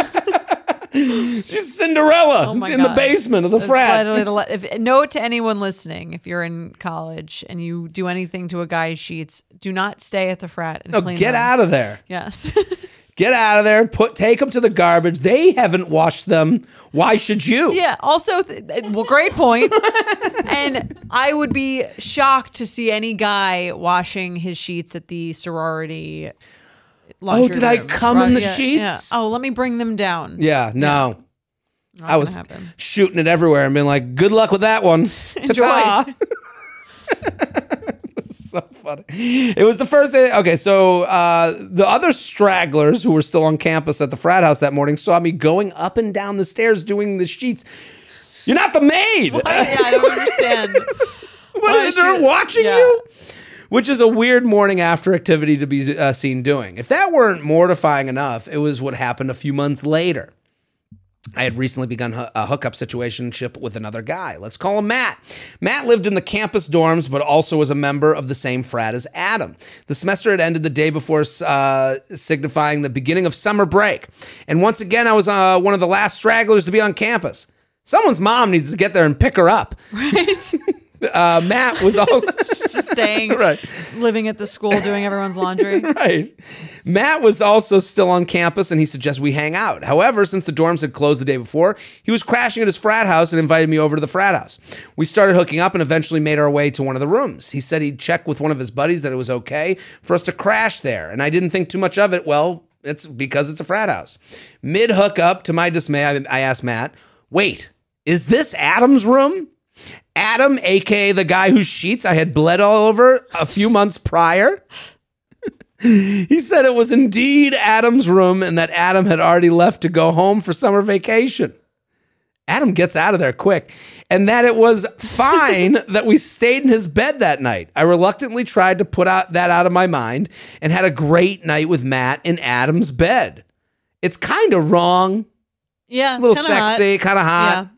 She's Cinderella Oh in the basement of the That's frat. le- if, note to anyone listening: if you're in college and you do anything to a guy's sheets, do not stay at the frat and No, get them. out of there. Yes. Get out of there. Put take them to the garbage. They haven't washed them. Why should you? yeah. Also, th- well, great point. and I would be shocked to see any guy washing his sheets at the sorority. Oh, did I room. come in the Yeah, sheets? yeah. Oh, let me bring them down. Yeah, no. I was happen. shooting it everywhere and being like, "Good luck with that one." Ta-ta. so funny. It was the first day. Okay, so uh, the other stragglers who were still on campus at the frat house that morning saw me going up and down the stairs doing the sheets. You're not the maid. yeah, I don't understand. What is they're watching yeah. you? Which is a weird morning after activity to be uh, seen doing. If that weren't mortifying enough, it was what happened a few months later. I had recently begun a hookup situationship with another guy. Let's call him Matt. Matt lived in the campus dorms, but also was a member of the same frat as Adam. The semester had ended the day before, uh, signifying the beginning of summer break. And once again, I was uh, one of the last stragglers to be on campus. Someone's mom needs to get there and pick her up. Right? Uh, Matt was all. Just staying, Right. living at the school, doing everyone's laundry. right. Matt was also still on campus and he suggested we hang out. However, since the dorms had closed the day before, he was crashing at his frat house and invited me over to the frat house. We started hooking up and eventually made our way to one of the rooms. He said he'd check with one of his buddies that it was okay for us to crash there. And I didn't think too much of it. Well, it's because it's a frat house. Mid hookup, to my dismay, I, I asked Matt, wait, is this Adam's room? Adam, aka the guy whose sheets I had bled all over a few months prior. He said it was indeed Adam's room and that Adam had already left to go home for summer vacation. Adam gets out of there quick, and that it was fine that we stayed in his bed that night. I reluctantly tried to put out that out of my mind and had a great night with Matt in Adam's bed. It's kind of wrong, Yeah, a little sexy, kind of hot.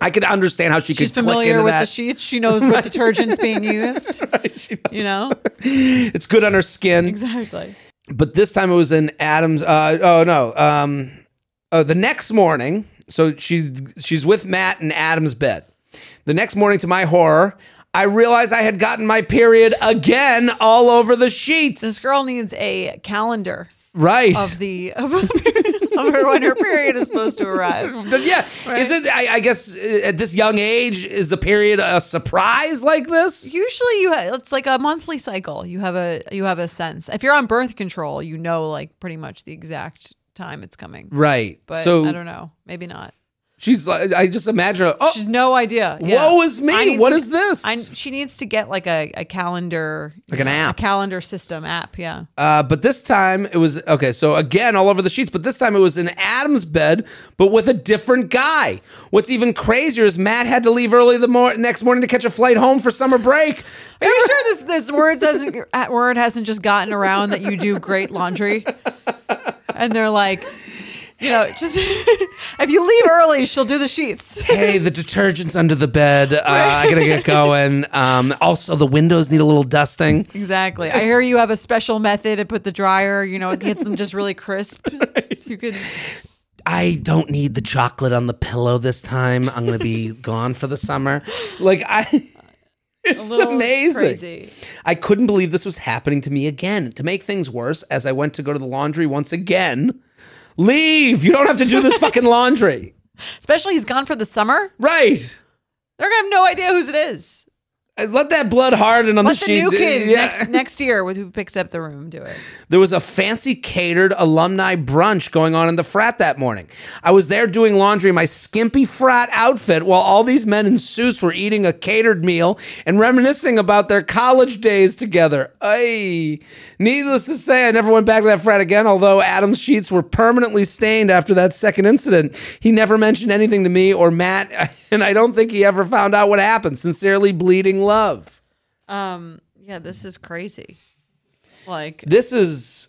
I could understand how she She's could click familiar with that. the sheets. She knows what detergent's being used. You know it's good on her skin. exactly. but this time it was in Adam's. Uh, oh no, um, oh the next morning. So she's she's with Matt in Adam's bed. The next morning, to my horror, I realized I had gotten my period again all over the sheets. This girl needs a calendar right. of the of, of her when her period is supposed to arrive. yeah. Is it? I, I guess uh, at this young age, is the period a surprise like this? Usually, you ha- it's like a monthly cycle. You have a you have a sense. If you're on birth control, you know like pretty much the exact time it's coming. Right. But so I don't know. Maybe not. She's like, I just imagine. her, Oh, She's no idea. Yeah. woe is me. What is this? I, she needs to get like a, a calendar, Like an app. a calendar system app. Yeah. Uh, but this time it was okay. So again, all over the sheets. But this time it was in Adam's bed, but with a different guy. What's even crazier is Matt had to leave early the mor- next morning to catch a flight home for summer break. Are you sure this this word hasn't uh, word hasn't just gotten around that you do great laundry? And they're like, you know, just if you leave early, she'll do the sheets. hey, the detergent's under the bed. Uh, I gotta get going. Um, also, the windows need a little dusting. Exactly. I hear you have a special method to put the dryer. You know, it gets them just really crisp. You could. I don't need the chocolate on the pillow this time. I'm gonna be gone for the summer. Like I. It's amazing. crazy. I couldn't believe this was happening to me again. To make things worse, as I went to go to the laundry once again, leave. You don't have to do this fucking laundry. Especially he's gone for the summer. Right. They're gonna have no idea whose it is. Let that blood harden on Let the the new sheets. kid Yeah. next next year with who picks up the room do it. There was a fancy catered alumni brunch going on in the frat that morning. I was there doing laundry in my skimpy frat outfit while all these men in suits were eating a catered meal and reminiscing about their college days together. Ay. Needless to say, I never went back to that frat again, although Adam's sheets were permanently stained after that second incident. He never mentioned anything to me or Matt, and I don't think he ever found out what happened. Sincerely, bleeding love. Um. Yeah, this is crazy. Like This is,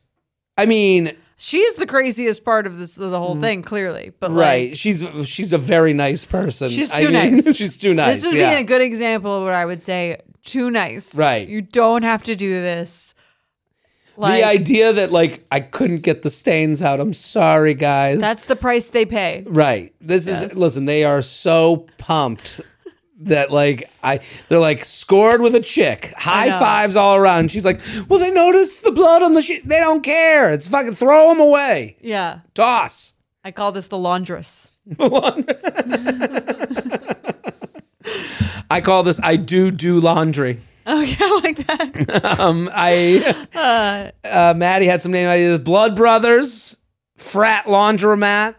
I mean, she's the craziest part of this of the whole thing, clearly. But like, Right. she's she's a very nice person. She's I too mean, nice. she's too nice. This would yeah. be a good example of what I would say. Too nice. Right. You don't have to do this. Like the idea that like I couldn't get the stains out. I'm sorry, guys. that's the price they pay. right. This Yes. is listen. They are so pumped that like I they're like scored with a chick. High fives all around. She's like, well, they noticed the blood on the sheet. They don't care. It's fucking throw them away. Yeah. Toss. I call this the laundress. I call this I do do laundry. Oh yeah, I like that. Um, I uh, Maddie had some name ideas. Blood Brothers, frat laundromat.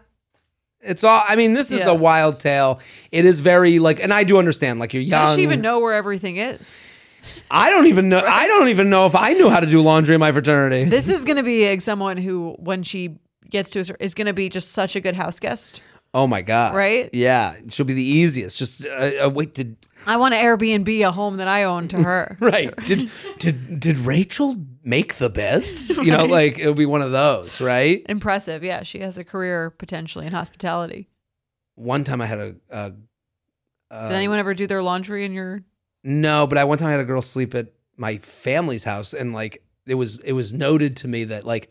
It's all. I mean, this is Yeah. a wild tale. It is very like, and I do understand. Like you're young. does she even know where everything is? I don't even know. I don't even know if I knew how to do laundry in my fraternity. This is going to be like someone who, when she gets to, a, cer- is going to be just such a good house guest. oh my god! Right? Yeah, she'll be the easiest. Just uh, uh, wait. Did I want to Airbnb a home that I own to her. right? Did did did Rachel make the beds? You know, like it'll be one of those, right? Impressive. Yeah, she has a career potentially in hospitality. One time I had a. a Did anyone um, ever do their laundry in your? No, but I one time I had a girl sleep at my family's house, and like it was it was noted to me that like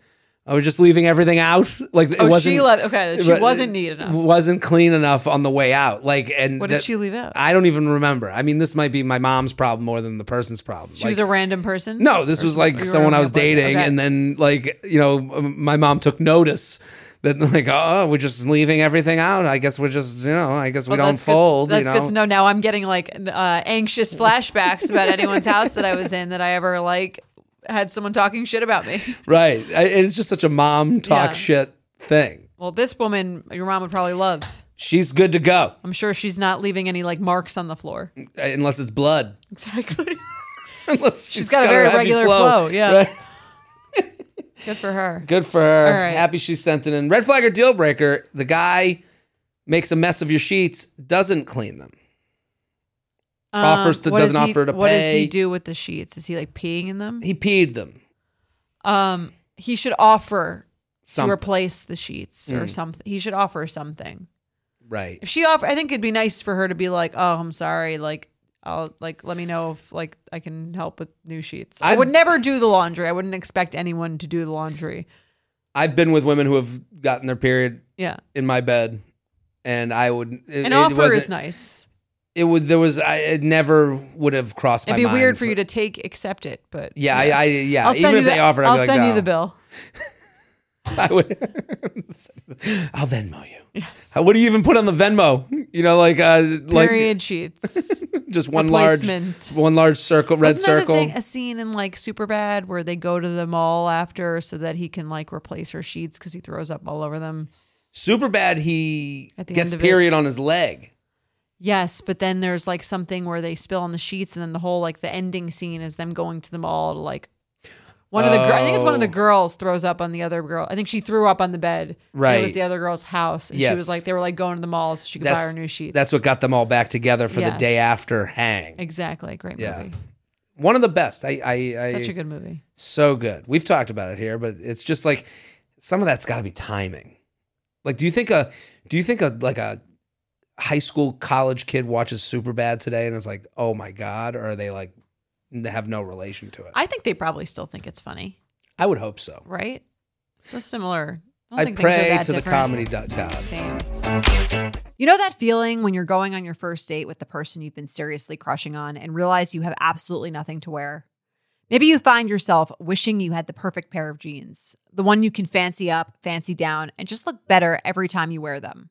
I was just leaving everything out. Like it Oh, wasn't. she left. Okay, she wasn't neat enough. Wasn't clean enough on the way out. Like and What did that- she leave out? I don't even remember. I mean, this might be my mom's problem more than the person's problem. She was a random person. no. This was like someone I was dating, okay. and then like you know my mom took notice. That like oh we're just leaving everything out. I guess we're just you know I guess we Well, don't that's good- fold. That's you know? good to know. Now I'm getting like uh, anxious flashbacks about anyone's house that I was in that I ever like had someone talking shit about me. Right. It's just such a mom talk Yeah. shit thing. Well, this woman your mom would probably love. She's good to go I'm sure she's not leaving any like marks on the floor. unless it's blood. Exactly. unless she's got a very regular flow, yeah. Right? Good for her. Good for her. Right. Happy she sent it in. Red flag or deal breaker. The guy makes a mess of your sheets, doesn't clean them. Offers to- Um, doesn't he- offer to What does he do with the sheets? Is he like peeing in them? He peed them. Um, he should offer Something. to replace the sheets Mm. or something. He should offer something. Right. If she offer, I think it'd be nice for her to be like, "Oh, I'm sorry. Like, I'll like let me know if like I can help with new sheets." I I've- would never do the laundry. I wouldn't expect anyone to do the laundry. I've been with women who have gotten their period Yeah, in my bed, and I would. It, an it offer is nice. It would. There was. I it never would have crossed my mind. It'd be weird for you to take, accept it, but Yeah, I, I yeah. I'll even if you they the, offered, I'd I'll be like, send you the bill. I would. I'll Venmo you. How- What do you even put on the Venmo? You know, like uh, like Period sheets. just one large, one large circle, red Wasn't circle. thing- a scene in like Superbad where they go to the mall after so that he can like replace her sheets because he throws up all over them. Super bad. He the gets of it- period on his leg. Yes, but then there's like something where they spill on the sheets, and then the whole like the ending scene is them going to the mall to like one of the gir- I think it's one of the Oh. girls throws up on the other girl. I think she threw up on the bed. Right, It was the other girl's house, and she Yes. was like they were like going to the mall so she could buy That's her new sheets. That's what got them all back together for the day after hang. exactly great Yeah. movie. One of the best. I, I, I Such a good movie. so good. We've talked about it here, but it's just like some of that's got to be timing. Like, do you think a do you think a like a high school college kid watches Superbad today and is like, oh my god, or are they like they have no relation to it? I, I think they probably still think it's funny, i would hope so. right? So similar. I, don't I, think things are pray that to the different. comedy do- gods. Same. You know that feeling when you're going on your first date with the person you've been seriously crushing on and realize you have absolutely nothing to wear? Maybe you find yourself wishing you had the perfect pair of jeans, the one you can fancy up, fancy down, and just look better every time you wear them.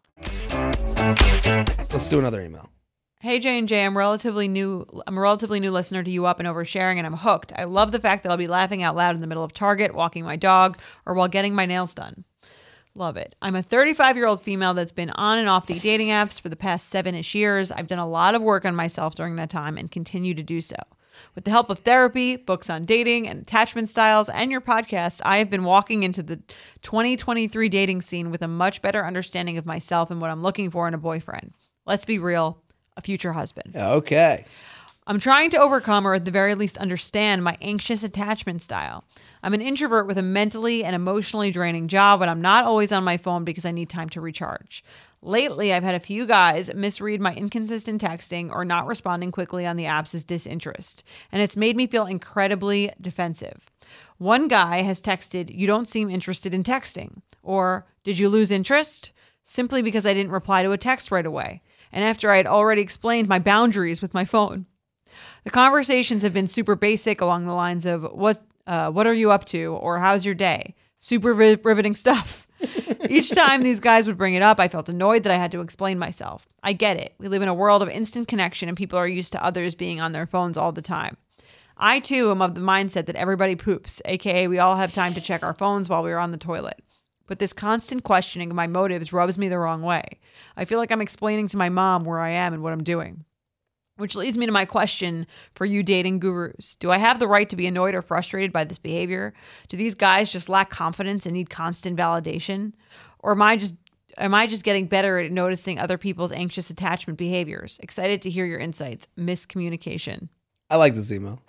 Let's do another email. Hey J and J, I'm relatively new. I'm a relatively new listener to you up and oversharing, and I'm hooked. I love the fact that I'll be laughing out loud in the middle of Target, walking my dog, or while getting my nails done. Love it. I'm a 35 year old female that's been on and off the dating apps for the past seven ish years. I've done a lot of work on myself during that time and continue to do so. With the help of therapy, books on dating and attachment styles, and your podcast, I have been walking into the 2023 dating scene with a much better understanding of myself and what I'm looking for in a boyfriend. Let's be real, a future husband. Okay. I'm trying to overcome or at the very least understand my anxious attachment style. I'm an introvert with a mentally and emotionally draining job, but I'm not always on my phone because I need time to recharge. Lately, I've had a few guys misread my inconsistent texting or not responding quickly on the apps as disinterest, and it's made me feel incredibly defensive. One guy has texted, You don't seem interested in texting, or Did you lose interest? Simply because I didn't reply to a text right away, and after I had already explained my boundaries with my phone. The conversations have been super basic along the lines of what uh, what are you up to or how's your day? Super ri- riveting stuff. Each time these guys would bring it up, I felt annoyed that I had to explain myself. I get it. We live in a world of instant connection and people are used to others being on their phones all the time. I too am of the mindset that everybody poops, aka we all have time to check our phones while we are on the toilet. But this constant questioning of my motives rubs me the wrong way. I feel like I'm explaining to my mom where I am and what I'm doing. Which leads me to my question for you dating gurus. Do I have the right to be annoyed or frustrated by this behavior? Do these guys just lack confidence and need constant validation? Or am I just am I just getting better at noticing other people's anxious attachment behaviors? Excited to hear your insights. Miscommunication. I like this email.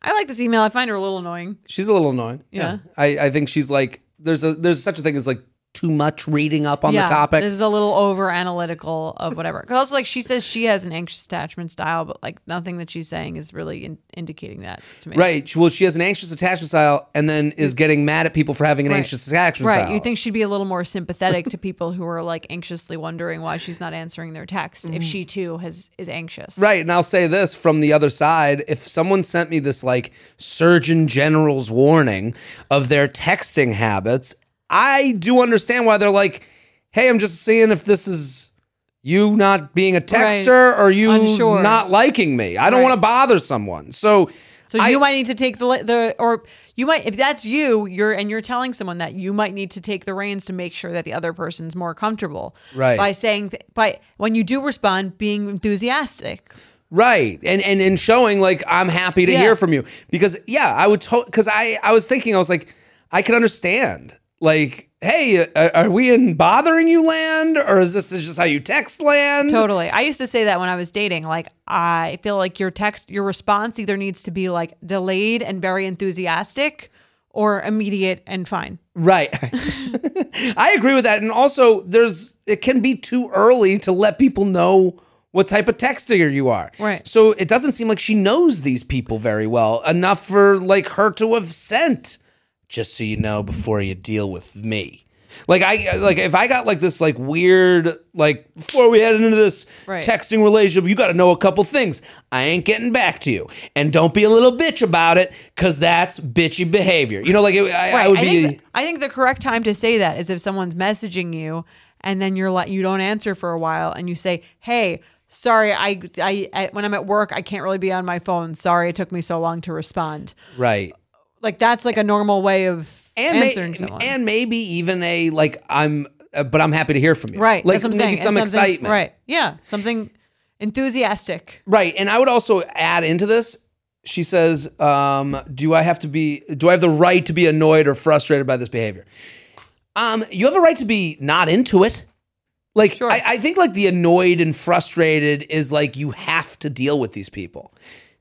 I like this email. I find her a little annoying. She's a little annoying. Yeah. I, I think she's like there's a there's such a thing as like too much reading up on yeah, the topic. This is a little over analytical of whatever. 'Cause also, like she says, she has an anxious attachment style, but like nothing that she's saying is really in- indicating that to me. Right. Well, she has an anxious attachment style and then is getting mad at people for having an Right. anxious attachment Right. style. Right. You think she'd be a little more sympathetic to people who are like anxiously wondering why she's not answering their text if she too has is anxious. Mm-hmm. Right. And I'll say this from the other side if someone sent me this like Surgeon General's warning of their texting habits, I do understand why they're like, hey, I'm just seeing if this is you not being a texter or you Unsure. not liking me. I don't Right. want to bother someone. So, So I- you might need to take the the or you might if that's you you're and you're telling someone that you might need to take the reins to make sure that the other person's more comfortable. Right. By saying th- by when you do respond being enthusiastic. Right. And and and showing like I'm happy to Yeah. hear from you because yeah, I would to- cuz I I was thinking I was like I can understand. Like, hey, uh, are we in bothering you land or is this just how you text land? Totally. I used to say that when I was dating. Like, I feel like your text, your response either needs to be like delayed and very enthusiastic or immediate and fine. Right. I agree with that and also there's it can be too early to let people know what type of texter you are. Right. So it doesn't seem like she knows these people very well enough for like her to have sent just so you know before you deal with me. Like I like if I got like this like weird like before we head into this Right. texting relationship, you got to know a couple things. I ain't getting back to you, and don't be a little bitch about it, cause that's bitchy behavior. You know, like it, I, I would I be. think, I think the correct time to say that is if someone's messaging you and then you're like you don't answer for a while and you say, "Hey, sorry, I, I, I when I'm at work, I can't really be on my phone. Sorry, it took me so long to respond." right. Like that's like a normal way of and may- answering someone. and maybe even a like I'm, uh, but I'm happy to hear from you. right. Like that's what I'm maybe saying. some excitement. Right. Yeah. Something enthusiastic. Right. And I would also add into this. She says, um, "Do I have to be? Do I have the right to be annoyed or frustrated by this behavior? Um, you have a right to be not into it. Like Sure. I, I think like the annoyed and frustrated is like you have to deal with these people.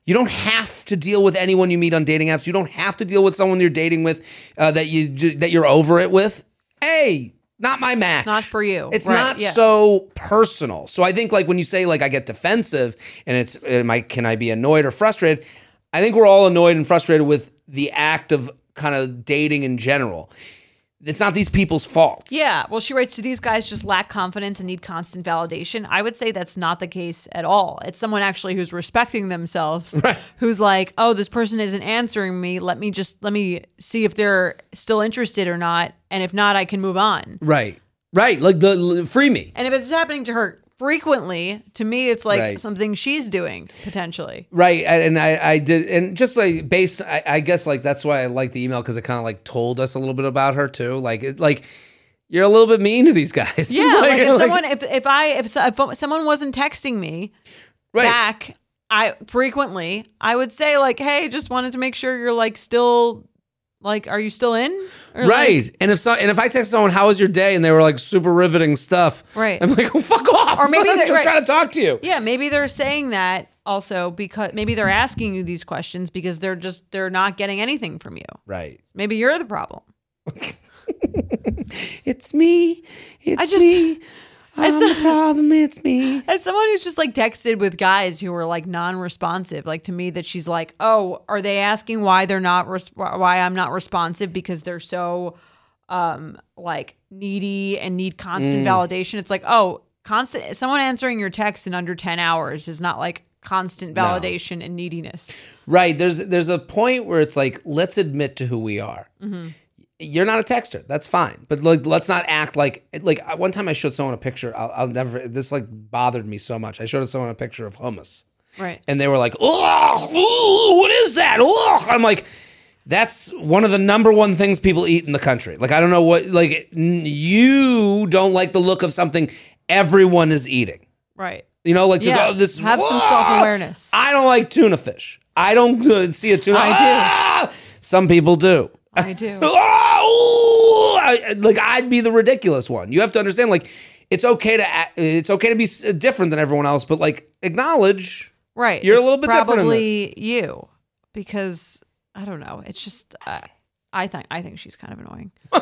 You don't have to deal with anyone you meet on dating apps. You don't have to deal with someone you're dating with uh, that you that you're over it with. Hey, not my match. Not for you. It's Right, not yeah. so personal. So I think like when you say like I get defensive and it's am I can I be annoyed or frustrated? I think we're all annoyed and frustrated with the act of kind of dating in general. It's not these people's faults. Yeah. Well, she writes, Do these guys just lack confidence and need constant validation? I would say that's not the case at all. It's someone actually who's respecting themselves, who's like, Oh, this person isn't answering me. Let me just, let me see if they're still interested or not. And if not, I can move on. Right. Right. Like the free me. And if it's happening to her frequently, to me, it's like Right. something she's doing potentially. Right, and I, I did, and just like based, I, I guess like that's why I like the email because it kind of like told us a little bit about her too. Like, it, like you're a little bit mean to these guys. Yeah. like, if someone, if, if I, if, if someone wasn't texting me, right, back i frequently i would say like hey just wanted to make sure you're like still like are you still in Or, like- right, and if so, and if I text someone, "How was your day?" and they were like super riveting stuff, Right. I'm like, "Oh, fuck off!" Or maybe I'm they're- just right. trying to talk to you. yeah maybe they're saying that also because maybe they're asking you these questions because they're just they're not getting anything from you Right, maybe you're the problem it's me. It's I just- me. I'm the problem. It's me. as someone who's just like texted with guys who are like non-responsive like to me that she's like oh are they asking why they're not res- why i'm not responsive because they're so um like needy and need constant validation it's like oh constant someone answering your text in under 10 hours is not like constant validation and neediness Right. There's there's a point where it's like, let's admit to who we are. Mm-hmm. You're not a texter. That's fine. But like, let's not act like like one time I showed someone a picture. I'll, I'll never. This like bothered me so much. I showed someone a picture of hummus, right and they were like, "Oh, ooh, what is that?" Ugh. I'm like. That's one of the number one things people eat in the country. Like I don't know what like you don't like the look of something everyone is eating. right You know, like to Yeah, go this. have some self-awareness. I don't like tuna fish. I don't uh, see a tuna. I do. Ah! Some people do. I do Oh, I, like I'd be the ridiculous one. You have to understand, like it's okay to act, it's okay to be different than everyone else, but like acknowledge. right You're a little bit different probably you because i don't know it's just uh, i think i think she's kind of annoying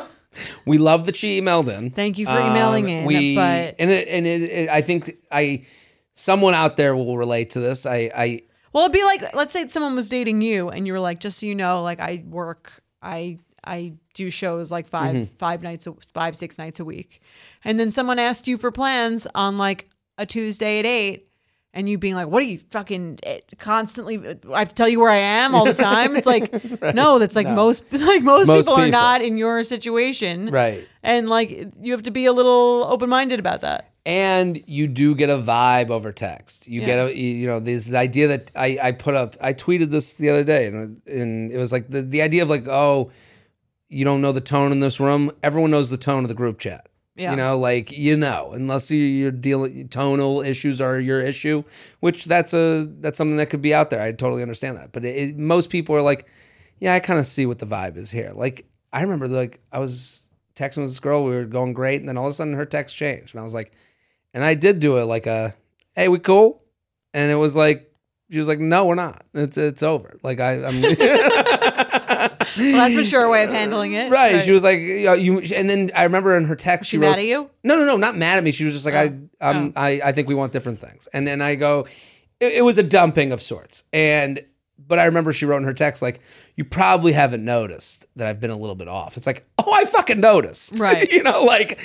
We love that she emailed in. Thank you for emailing in, Um, We but- and it, and it, it, I think I someone out there will relate to this. I I Well, it'd be like, let's say someone was dating you, and you were like, just so you know, like I work, I I do shows like 5 Mm-hmm. five nights, a, five six nights a week, and then someone asked you for plans on like a Tuesday at eight. And you being like, "What are you fucking eh, constantly? I have to tell you where I am all the time." It's like, no, that's like most like most, most people, are not in your situation, right. And like, you have to be a little open minded about that. And you do get a vibe over text. You Yeah. get a you know this idea that I I put up. I tweeted this the other day, and and it was like the the idea of like oh, you don't know the tone in this room. Everyone knows the tone of the group chat. Yeah. You know, like you know, unless you, you're dealing tonal issues are your issue, which that's a that's something that could be out there. I totally understand that, but it, it- most people are like, yeah, I kind of see what the vibe is here. Like I remember, like I was texting with this girl, we were going great, and then all of a sudden her text changed, and I was like, and I did do it like a, hey, we cool, and it was like she was like, no, we're not. It's it's over. Like I, I'm. Well, that's a mature way of handling it, Right. She was like, you, and then I remember in her text she, She wrote, mad at you? No, no, no, not mad at me. She was just like, I, Oh. um, I, I think we want different things. And then I go, it, it was a dumping of sorts. And but I remember she wrote in her text like, you probably haven't noticed that I've been a little bit off. It's like, oh, I fucking noticed. Right. you know, like,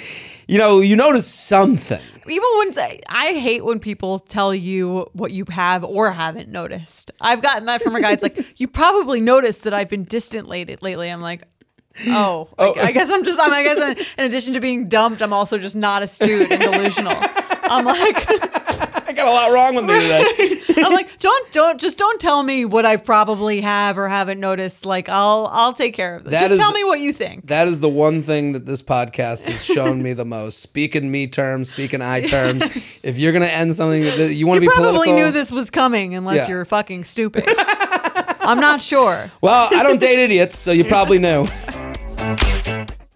you know, you notice something. even when I hate when people tell you what you have or haven't noticed. I've gotten that from a guy. It's like you probably noticed that I've been distant lately. Lately, I'm like, oh, oh, I, I guess I'm just. I'm, I guess I'm, in addition to being dumped, I'm also just not astute and delusional. I'm like, I got a lot wrong with me today. I'm like, don't, don't, just don't tell me what I probably have or haven't noticed. Like, I'll, I'll take care of this. That just is- tell me what you think. That is the one thing that this podcast has shown me the most. Speaking me terms, speaking I terms. If you're gonna end something, that you want to be probably political. knew this was coming, unless Yeah. you're fucking stupid. I'm not sure. Well, I don't date idiots, so you probably knew.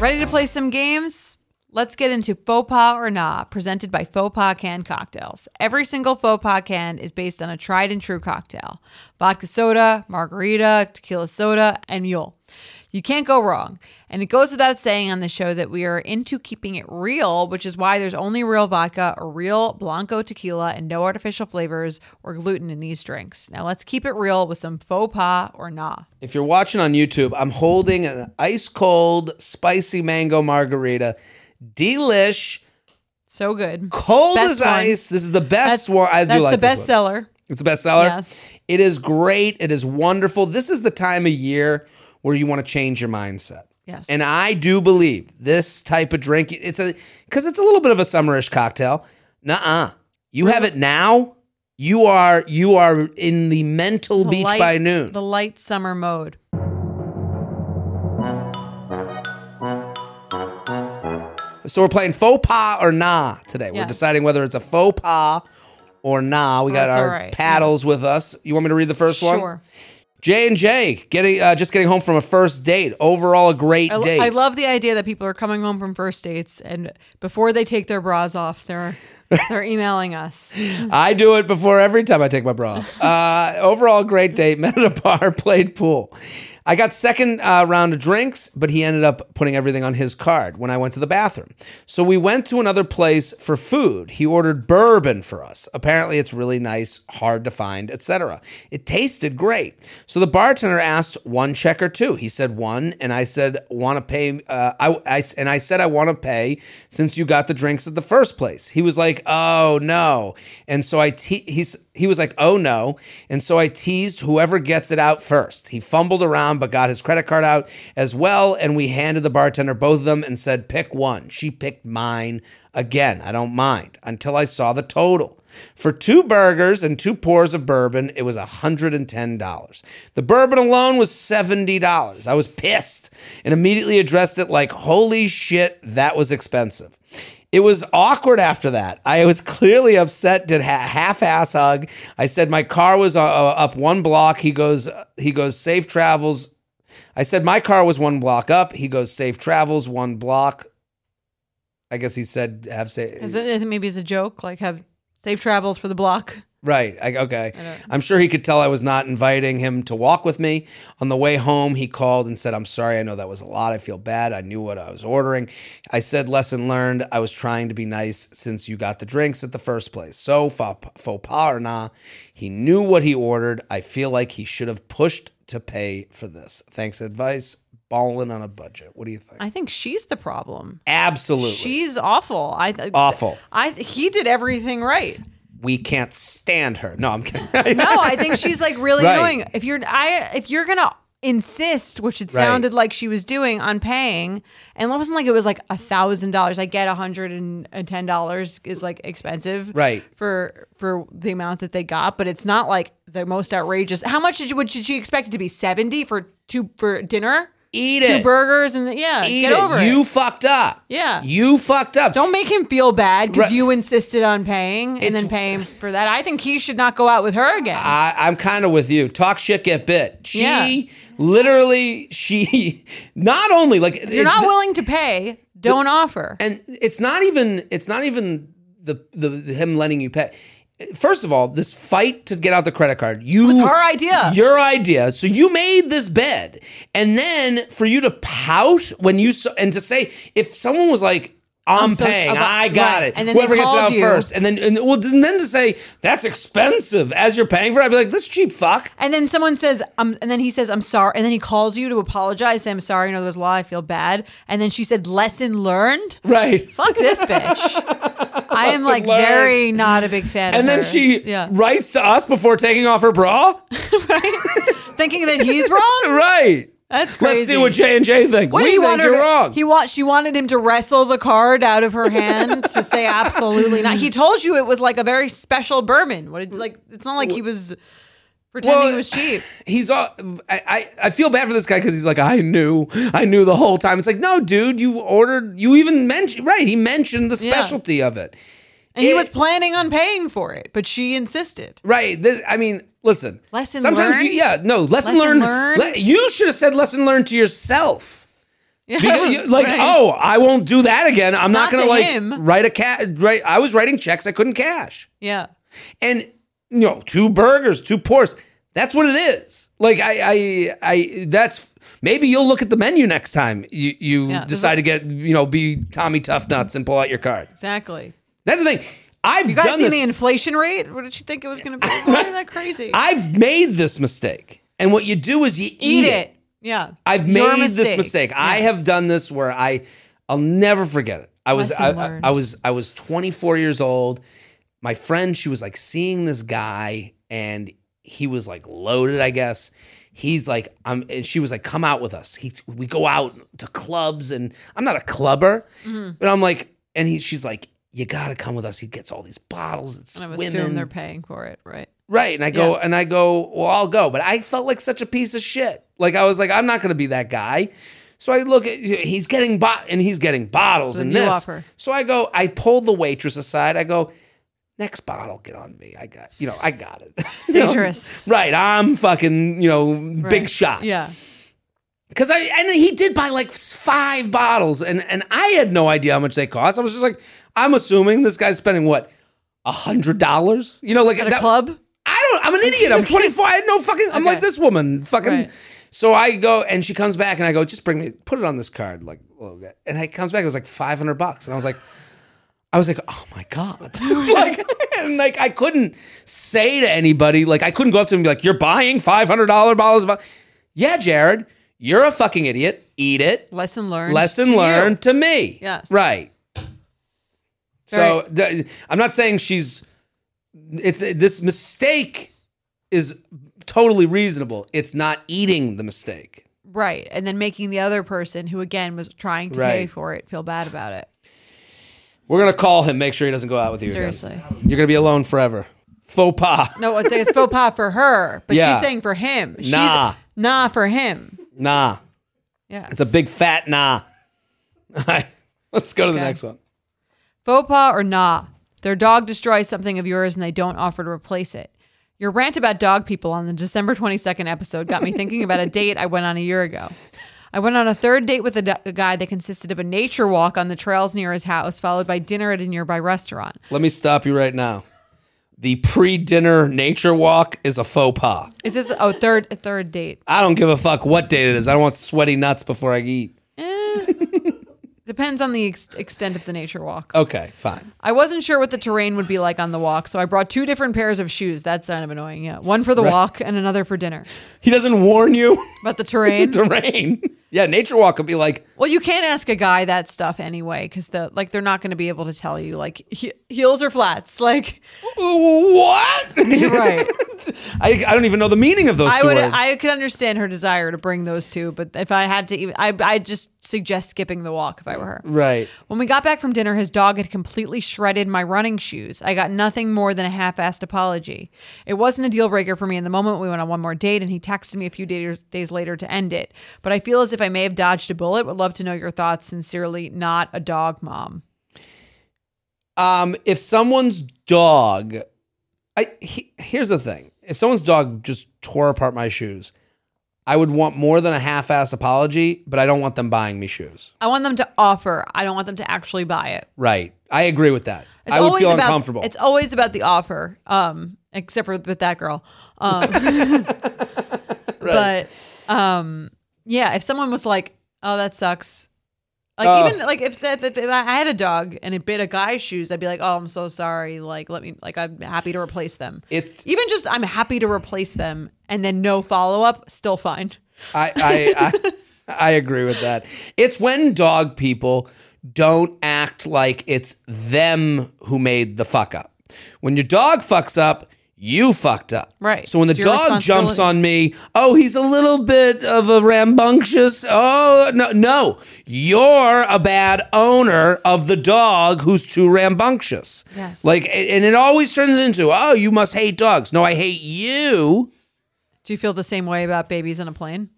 Ready to play some games? Let's get into Faux Pas or Nah, presented by Faux Pas Can Cocktails. Every single Faux Pas can is based on a tried and true cocktail vodka soda, margarita, tequila soda, and mule. You can't go wrong. And it goes without saying on the show that we are into keeping it real, which is why there's only real vodka or real Blanco tequila and no artificial flavors or gluten in these drinks. Now let's keep it real with some Faux Pas or Nah. If you're watching on YouTube, I'm holding an ice cold spicy mango margarita. Delish, So good. cold Best as one. ice. This is the best That's, one. I do like the best seller. It's a bestseller. Yes. It is great. It is wonderful. This is the time of year where you want to change your mindset. Yes. And I do believe this type of drink, it's a because it's a little bit of a summerish cocktail. Nuh-uh. You have it now. You are you are in the mental The beach light- by noon. The light summer mode. So we're playing faux pas or nah today. We're deciding whether it's a faux pas or nah. We oh, got That's our right. paddles with us. You want me to read the first one? Sure. J and J getting uh, just getting home from a first date. Overall, a great I, lo- date. I love the idea that people are coming home from first dates and before they take their bras off, they're they're emailing us. I do it before every time I take my bra off. Uh, overall, great date. Met at a bar, played pool. I got second uh, round of drinks, but he ended up putting everything on his card when I went to the bathroom. So we went to another place for food. He ordered bourbon for us. Apparently, it's really nice, hard to find, etc. It tasted great. So the bartender asked one check or two. He said one, and I said want to pay. Uh, I, I and I said I want to pay since you got the drinks at the first place. He was like, "Oh no," and so I te- he's he was like, "Oh no," and so I teased whoever gets it out first. He fumbled around but got his credit card out as well, and we handed the bartender both of them and said, "Pick one." She picked mine again. I don't mind until I saw the total. For two burgers and two pours of bourbon, it was $110. The bourbon alone was $70. I was pissed and immediately addressed it like, holy shit, that was expensive. It was awkward after that. I was clearly upset. Did a half-ass hug. I said my car was uh, uh, up one block. He goes, he goes, safe travels. I said my car was one block up. He goes, safe travels, one block. I guess he said have safe. Is it maybe it's a joke? Like have safe travels for the block. Right. I, okay. I'm sure he could tell I was not inviting him to walk with me. On the way home, he called and said, I'm sorry. I know that was a lot. I feel bad. I knew what I was ordering. I said, lesson learned. I was trying to be nice since you got the drinks at the first place. So, faux faux pas or nah, he knew what he ordered. I feel like he should have pushed to pay for this. Thanks, advice. Balling on a budget. What do you think? I think she's the problem. Absolutely. She's awful. I Awful. I he did everything right. We can't stand her. No, I'm kidding. No, I think she's like really Right. annoying. If you're I if you're gonna insist, which it Right. sounded like she was doing on paying, and it wasn't like it was like a thousand dollars. I get a hundred and uh, ten dollars is like expensive, Right. For for the amount that they got, but it's not like the most outrageous. How much did you, would she expect it to be? Seventy for two for dinner, Eat two it. burgers, and the, yeah, Eat get it. over you it. You fucked up. Yeah. You fucked up. Don't make him feel bad because Right. you insisted on paying and It's- then paying for that. I think he should not go out with her again. I, I'm kind of with you. Talk shit, get bit. She Yeah. literally, she not only like if you're not willing to pay, don't offer. and it's not even it's not even the the him letting you pay. First of all, this fight to get out the credit card, you was her idea. Your idea. So you made this bed, and then for you to pout when you saw, and to say if someone was like. I'm, I'm so- paying. about- I got right. it. And then Whoever gets it out you. first, and then and well, and then to say that's expensive as you're paying for it, I'd be like, this cheap fuck. And then someone says, um, and then he says, I'm sorry. And then he calls you to apologize, say, I'm sorry, you know, there's a law, I feel bad. And then she said, lesson learned. Right. Fuck this bitch. I am like learned. very not a big fan And then hers. she yeah. writes to us before taking off her bra. Right. Thinking that he's wrong. right. That's crazy. Let's see what J and J think. What we do you think want her you're to- wrong. He want she wanted him to wrestle the card out of her hand to say absolutely not. He told you it was like a very special bourbon. What did, like it's not like he was pretending Well, it was cheap. he's all. I, I I feel bad for this guy because he's like, I knew, I knew the whole time. It's like, no, dude, you ordered. You even mentioned right. He mentioned the Yeah. specialty of it. And he was planning on paying for it, but she insisted. Right. This, I mean, listen. Lesson sometimes You, yeah. No. Lesson, Lesson learned. learned? le- you should have said lesson learned to yourself. Yeah, Because you- like, right. oh, I won't do that again. I'm not, Not gonna to like him. write a cat. Right. I was writing checks I couldn't cash. yeah. and you know two burgers two pours that's what it is like i i i that's maybe you'll look at the menu next time you you Yeah, decide to get you know be tommy tough nuts and pull out your card Exactly. that's the thing i've You guys done seen this the inflation rate? What did you think it was going to be? It's not that crazy. i've made this mistake and what you do is you eat, Eat it. Yeah. I've Your made this mistake. I have done this where I I'll never forget it. I was I, I. I was I was 24 years old. My friend, she was like seeing this guy and he was like loaded, I guess. He's like, I'm and she was like, come out with us. He we go out to clubs and I'm not a clubber, Mm-hmm. but I'm like, and he she's like, you gotta come with us. He gets all these bottles. It's And I women. assume they're paying for it, right? Right. And I go, Yeah. and I go, well, I'll go. But I felt like such a piece of shit. Like I was like, I'm not going to be that guy. So I look at, he's getting bot and he's getting bottles So and this. offer. So I go, I pulled the waitress aside. I go, next bottle, get on me. I got, you know, I got it. You know? Dangerous. Right. I'm fucking, you know, big shot. Yeah. Cause I, and he did buy like five bottles and, and I had no idea how much they cost. I was just like, I'm assuming this guy's spending what? A hundred dollars? You know, like At a that- club? I don't. I'm an idiot. I'm 24. I had no fucking. I'm like this woman. Fucking. Right. So I go and she comes back and I go, just bring me, put it on this card, like, a and it comes back. It was like 500 bucks, and I was like, I was like, oh my god, like, and like I couldn't say to anybody, like I couldn't go up to him and be like, you're buying 500 dollar bottles of, yeah, Jared, you're a fucking idiot. Eat it. Lesson learned. Lesson to you. learned to me. Yes. Right. So th- I'm not saying she's. It's this mistake is totally reasonable. It's not eating the mistake. Right. And then making the other person who again was trying to pay for it feel bad about it. We're gonna call him. Make sure he doesn't go out with you. again. Seriously. you're gonna be alone forever. Faux pas. No, it's, it's faux pas for her, but Yeah. she's saying for him. She's, Nah. Nah for him. Nah, Yeah. it's a big fat nah. All right, let's go to the Okay. next one. Faux pas or nah. Their dog destroys something of yours and they don't offer to replace it. Your rant about dog people on the December 22nd episode got me thinking about a date I went on a year ago. I went on a third date with a, d- a guy that consisted of a nature walk on the trails near his house, followed by dinner at a nearby restaurant. Let me stop you right now. The pre-dinner nature walk is a faux pas. Is this oh third a third date? I don't give a fuck what date it is. I don't want sweaty nuts before I eat. Eh. Depends on the ex- extent of the nature walk. Okay, fine. I wasn't sure what the terrain would be like on the walk, so I brought two different pairs of shoes. That's kind of annoying. Yeah, one for the walk and another for dinner. He doesn't warn you About the terrain. to rain. Yeah, nature walk could be like, Well, you can't ask a guy that stuff anyway, because the like they're not going to be able to tell you like he- heels or flats. Like what? right, I, I don't even know the meaning of those I two would words. I could understand her desire to bring those two, but if I had to, even I I just suggest skipping the walk if I were her. right. When we got back from dinner, his dog had completely shredded my running shoes. I got nothing more than a half-assed apology. It wasn't a deal breaker for me in the moment. We went on one more date, and he texted me a few days days later to end it. But I feel as if I may have dodged a bullet. Would love to know your thoughts. Sincerely, not a dog mom. Um, if someone's dog, I he, here's the thing: if someone's dog just tore apart my shoes, I would want more than a half-ass apology, but I don't want them buying me shoes. I want them to offer. I don't want them to actually buy it. Right. I agree with that. It's I would always feel about, uncomfortable. It's always about the offer, um, except for with that girl. Um, But um, yeah, if someone was like, "Oh, that sucks," like Oh. even like if, if, if I had a dog and it bit a guy's shoes, I'd be like, "Oh, I'm so sorry." Like, let me like I'm happy to replace them. It's Even just I'm happy to replace them, and then no follow up, still fine. I, I, I I agree with that. It's when dog people don't act like it's them who made the fuck up. When your dog fucks up, you fucked up. Right. So when the dog jumps on me, oh, he's a little bit of a rambunctious. Oh, no, no. You're a bad owner of the dog who's too rambunctious. Yes. Like, and it always turns into, oh, you must hate dogs. No, I hate you. Do you feel the same way about babies in a plane?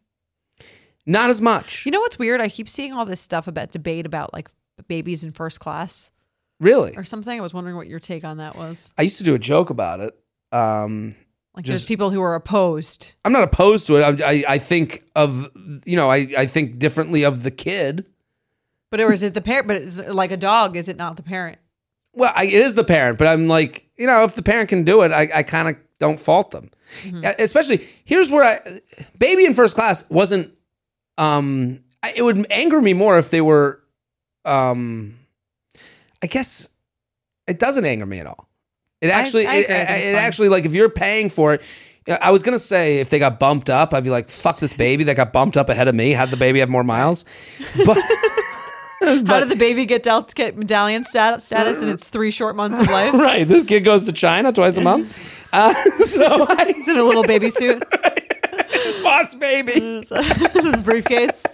Not as much. You know what's weird? I keep seeing all this stuff about debate about like babies in first class Really? or something. I was wondering what your take on that was. I used to do a joke about it. Um, Like, there's people who are opposed. I'm not opposed to it. I, I, I think of, you know, I, I think differently of the kid. But or is it the parent? But like a dog? Is it not the parent? Well, I, it is the parent, but I'm like, you know, if the parent can do it, I, I kind of don't fault them. Uh, Especially here's where I, baby in first class wasn't. Um, I- it would anger me more if they were. Um, I guess it doesn't anger me at all. It actually, I it. I it's it actually like if you're paying for it. I was gonna say if they got bumped up, I'd be like, "Fuck this baby that got bumped up ahead of me." Had the baby have more miles? But How did the baby get, del- get medallion stat- status in its three short months of life? right, this kid goes to China twice a month. Uh, so I, He's in a little baby suit, boss baby. his briefcase.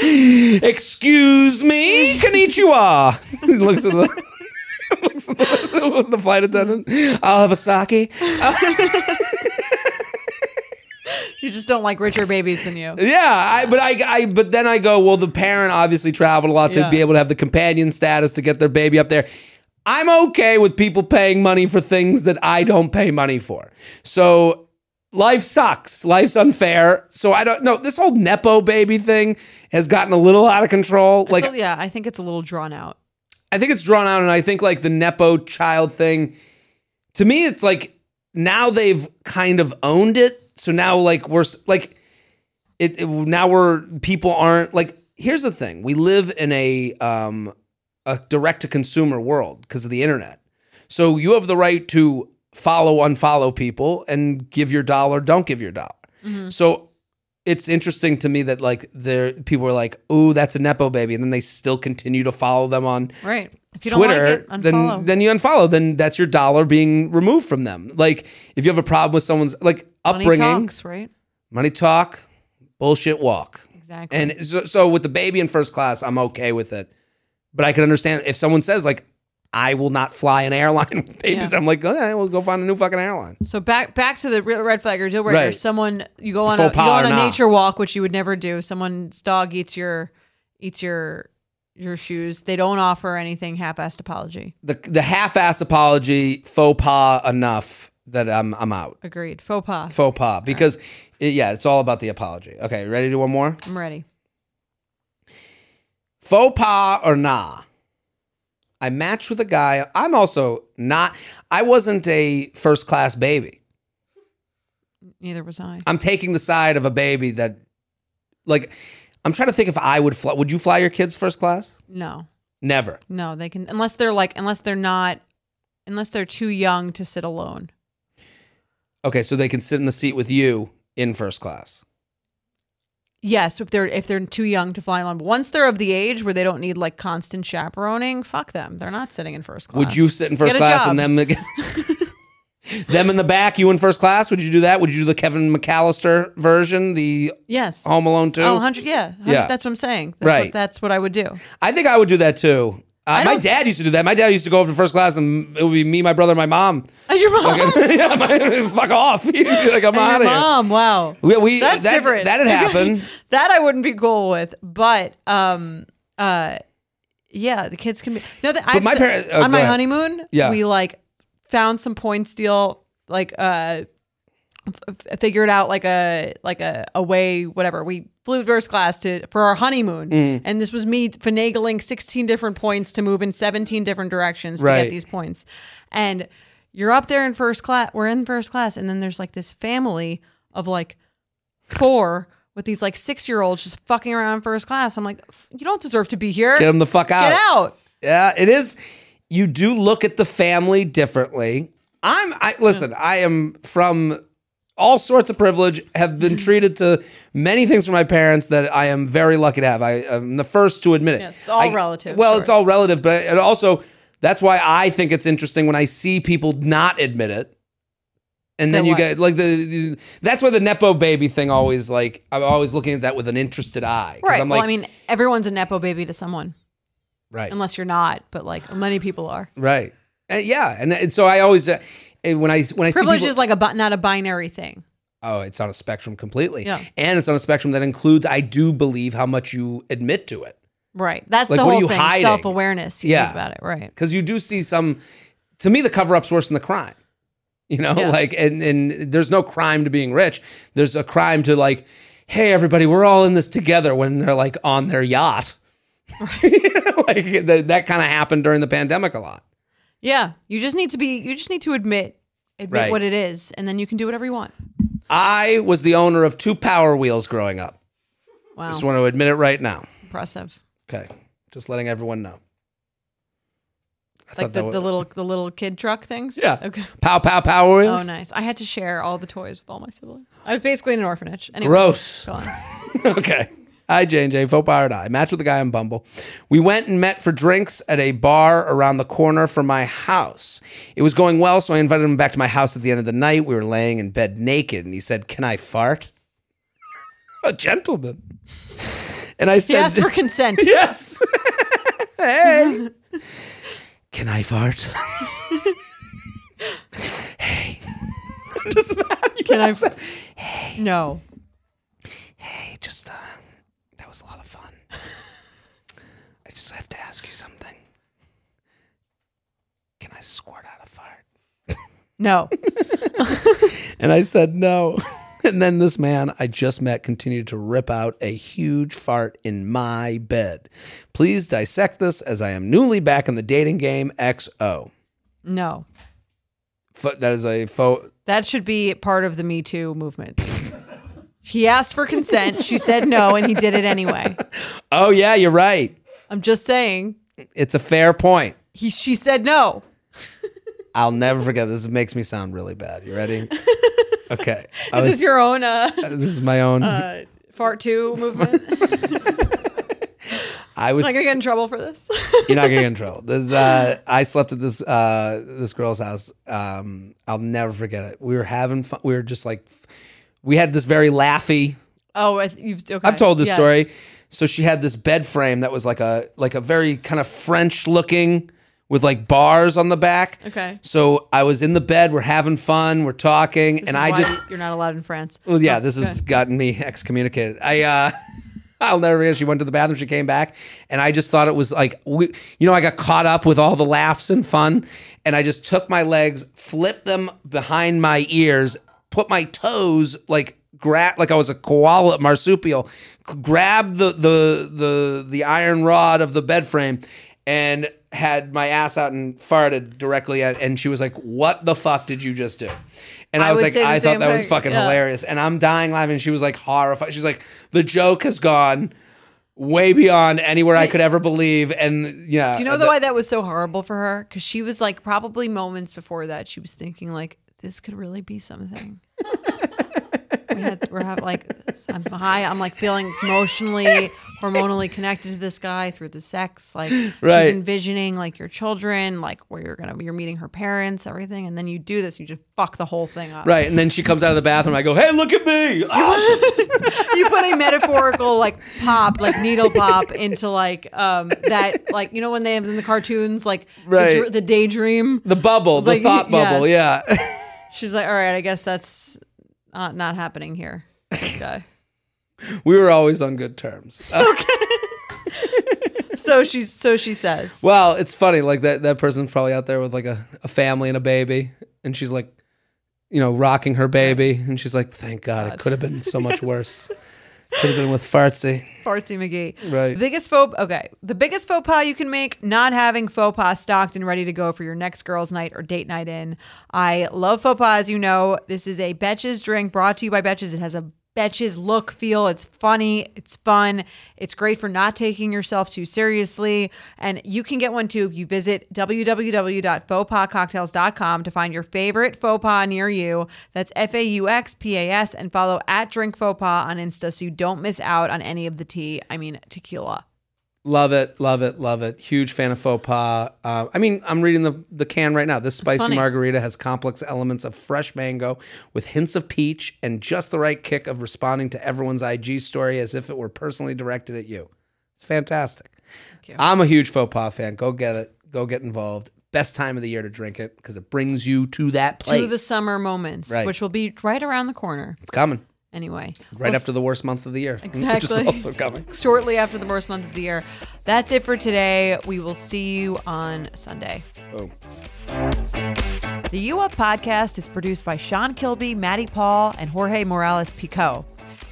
Excuse me, konnichiwa. he looks at the the, the flight attendant. I'll have a sake. You just don't like richer babies than you. Yeah, I, but I, I, but then I go, well, the parent obviously traveled a lot to Yeah. be able to have the companion status to get their baby up there. I'm okay with people paying money for things that I don't pay money for. So life sucks. Life's unfair. So I don't know. This whole nepo baby thing has gotten a little out of control. Like So, yeah, I think it's a little drawn out. I think it's drawn out, and I think like the nepo child thing. To me, it's like now they've kind of owned it. So now, like we're like it, it- Now we're people aren't like. Here's the thing: we live in a um a direct to consumer world because of the internet. So you have the right to follow, unfollow people, and give your dollar, don't give your dollar. So it's interesting to me that like there people are like, "Ooh, that's a nepo baby," and then they still continue to follow them on Right. If you Twitter. don't like it, unfollow. then then you unfollow. Then that's your dollar being removed from them. Like if you have a problem with someone's like upbringing, Money talks, right? money talk, bullshit walk. Exactly. And so, so with the baby in first class, I'm okay with it. But I can understand if someone says like, "I will not fly an airline with babies," Yeah. I'm like, "Okay, we'll go find a new fucking airline." So back back to the real red flag or deal breaker. Right. Someone you go on a, you go on a not. nature walk, which you would never do. Someone's dog eats your eats your your shoes. They don't offer anything half-assed apology. The the half-ass apology, faux pas enough that I'm I'm out. Agreed. Faux pas. Faux pas because it- yeah, it's all about the apology. Okay, ready to do one more? I'm ready. Faux pas or nah? I matched with a guy. I'm also not. I wasn't a first class baby. Neither was I. I'm taking the side of a baby that, like, I'm trying to think if I would fly. Would you fly your kids first class? No. Never. No, they can unless they're like unless they're not unless they're too young to sit alone. Okay, so they can sit in the seat with you in first class. Yes, if they're if they're too young to fly alone. But once they're of the age where they don't need like constant chaperoning, fuck them. They're not sitting in first class. Would you sit in first Get a class job. and them them in the back? You in first class? Would you do that? Would you do the Kevin McCallister version, the Yes. Home Alone two? Oh, 100, yeah. 100, Yeah. That's what I'm saying. That's Right. What, that's what I would do. I think I would do that too. Uh, my dad used to do that. My dad used to go up to first class, and it would be me, my brother, my mom. Your mom. yeah, my, fuck off! like I'm And out your of here. mom. Wow. We, we That's that, different. That had happened. that I wouldn't be cool with. But um uh yeah, the kids can be No, that I've my parents, parent- oh, on my ahead. honeymoon, Yeah. we like found some point deal like uh f- figured out like a like a, a way whatever we flew first class to for our honeymoon Mm. and this was me finagling 16 different points to move in 17 different directions to Right. get these points and you're up there in first class we're in first class and then there's like this family of like four with these like six year olds just fucking around first class i'm like you don't deserve to be here Get them the fuck out. Get out Yeah, it is. You do look at the family differently. I'm. I listen. I am from all sorts of privilege. Have been treated to many things from my parents that I am very lucky to have. I am the first to admit it. Yes, it's all I- relative, Well, sure. it's all relative, but it also that's why I think it's interesting when I see people not admit it. And then you get like the, the that's why the nepo baby thing always like I'm always looking at that with an interested eye. right I'm well like, i mean everyone's a nepo baby to someone right. unless you're not but like many people are Right. And yeah, and, and so I always uh, when I when I privilege people, is like a not a binary thing oh, it's on a spectrum completely. Yeah. And it's on a spectrum that includes I do believe how much you admit to it. right that's Like, the whole you thing hiding? self-awareness you Yeah. think about it right Cuz you do see some to me the cover up's worse than the crime. You know, Yeah. like and and there's no crime to being rich. There's a crime to like hey everybody, we're all in this together when they're like on their yacht. like that, that kind of happened during the pandemic a lot. Yeah you just need to be you just need to admit admit Right. what it is and then you can do whatever you want I was the owner of two Power Wheels growing up. wow Just want to admit it right now. impressive Okay, just letting everyone know. I like thought the, that the was- little the little kid truck things Yeah. okay pow pow power oh, wheels. oh nice i had to share all the toys with all my siblings i was basically in an orphanage anyway Gross. go on okay. Hi, J and J. Faux Power I matched with a guy on Bumble. We went and met for drinks at a bar around the corner from my house. It was going well, so I invited him back to my house at the end of the night. We were laying in bed naked, and he said, "Can I fart?" a gentleman. And I said, asked for consent Yes. hey. Can I fart? hey. I'm just mad. You Can I- that. no Hey, just uh, that was a lot of fun. I just have to ask you something. Can I squirt out a fart? no And I said no. And then this man I just met continued to rip out a huge fart in my bed. Please dissect this as I am newly back in the dating game. XO. no Fo- That is a faux. That should be part of the Me Too movement. he asked for consent. She said no, and he did it anyway. Oh yeah, you're right. I'm just saying. It's a fair point. He, she said no. I'll never forget. This makes me sound really bad. You ready? Okay. Is was- this your own uh, this is my own. uh, fart two movement. I was Am I gonna get in trouble for this? You're not gonna get in trouble. This, uh, I slept at this uh, this girl's house. Um, I'll never forget it. We were having fun. We were just like, we had this very laughy. oh, you've okay. I've told this Yes. story. So she had this bed frame that was like a like a very kind of French looking with like bars on the back. Okay. So I was in the bed. We're having fun. We're talking, This and is I why just you're not allowed in France. well, yeah, this has gotten me excommunicated. I, uh, I'll never forget. She went to the bathroom. She came back, and I just thought it was like, we, you know, I got caught up with all the laughs and fun, and I just took my legs, flipped them behind my ears, put my toes like grab like I was a koala marsupial, grabbed the the the the iron rod of the bed frame, and had my ass out and farted directly at. And she was like, "What the fuck did you just do?" And I, I was like, I thought that was fucking Yeah. hilarious. And I'm dying laughing. She was like horrified. She's like, the joke has gone way beyond anywhere I could ever believe. And yeah. Do you know the why that was so horrible for her? Because she was like, probably moments before that, she was thinking like, this could really be something. We had, we're having like, I'm high. I'm like feeling emotionally, hormonally connected to this guy through the sex. Like Right. she's envisioning like your children, like where you're gonna, you're meeting her parents, everything, and then you do this, you just fuck the whole thing up. Right. And then she comes out of the bathroom. I go, hey, look at me. You put a metaphorical like pop, like needle pop into like um that like you know when they have in the cartoons like Right. the, the daydream. the bubble, the Like, thought bubble. yes. Yeah. She's like, all right, I guess that's not not happening here. This guy. we were always on good terms. Uh, so she's so she says. well, it's funny. Like that, that person's probably out there with like a, a family and a baby. And she's like, you know, rocking her baby. And she's like, thank God, it could have been so much worse. Could have been with Fartsy. Fartsy McGee. Right. Biggest faux okay. The biggest faux pas you can make, not having faux pas stocked and ready to go for your next girls' night or date night in. I love faux pas, as you know. This is a Betches drink brought to you by Betches. It has a Betches look, feel. It's funny, it's fun, it's great for not taking yourself too seriously. And you can get one too if you visit www.fauxpascocktails.com to find your favorite faux pas near you. That's F A U X P A S and follow at Drink Faux Pas on Insta so you don't miss out on any of the tea. I mean, tequila. Love it, love it, love it. Huge fan of faux pas. Uh, I mean, I'm reading the, the can right now. This spicy margarita has complex elements of fresh mango with hints of peach and just the right kick of responding to everyone's IG story as if it were personally directed at you. It's fantastic. I'm a huge faux pas fan. Go get it. Go get involved. Best time of the year to drink it because it brings you to that place. To the summer moments, Right. which will be right around the corner. It's coming Anyway, right We'll after the worst month of the year, which Exactly. is also coming. shortly after the worst month of the year. That's it for today. We will see you on Sunday. Boom. The U Up podcast is produced by Sean Kilby, Maddie Paul, and Jorge Morales Pico.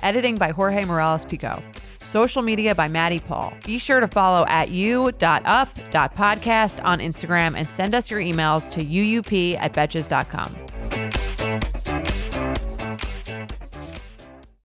Editing by Jorge Morales Pico. Social media by Maddie Paul. Be sure to follow at u.up.podcast on Instagram and send us your emails to uup at betches.com.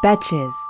Betches.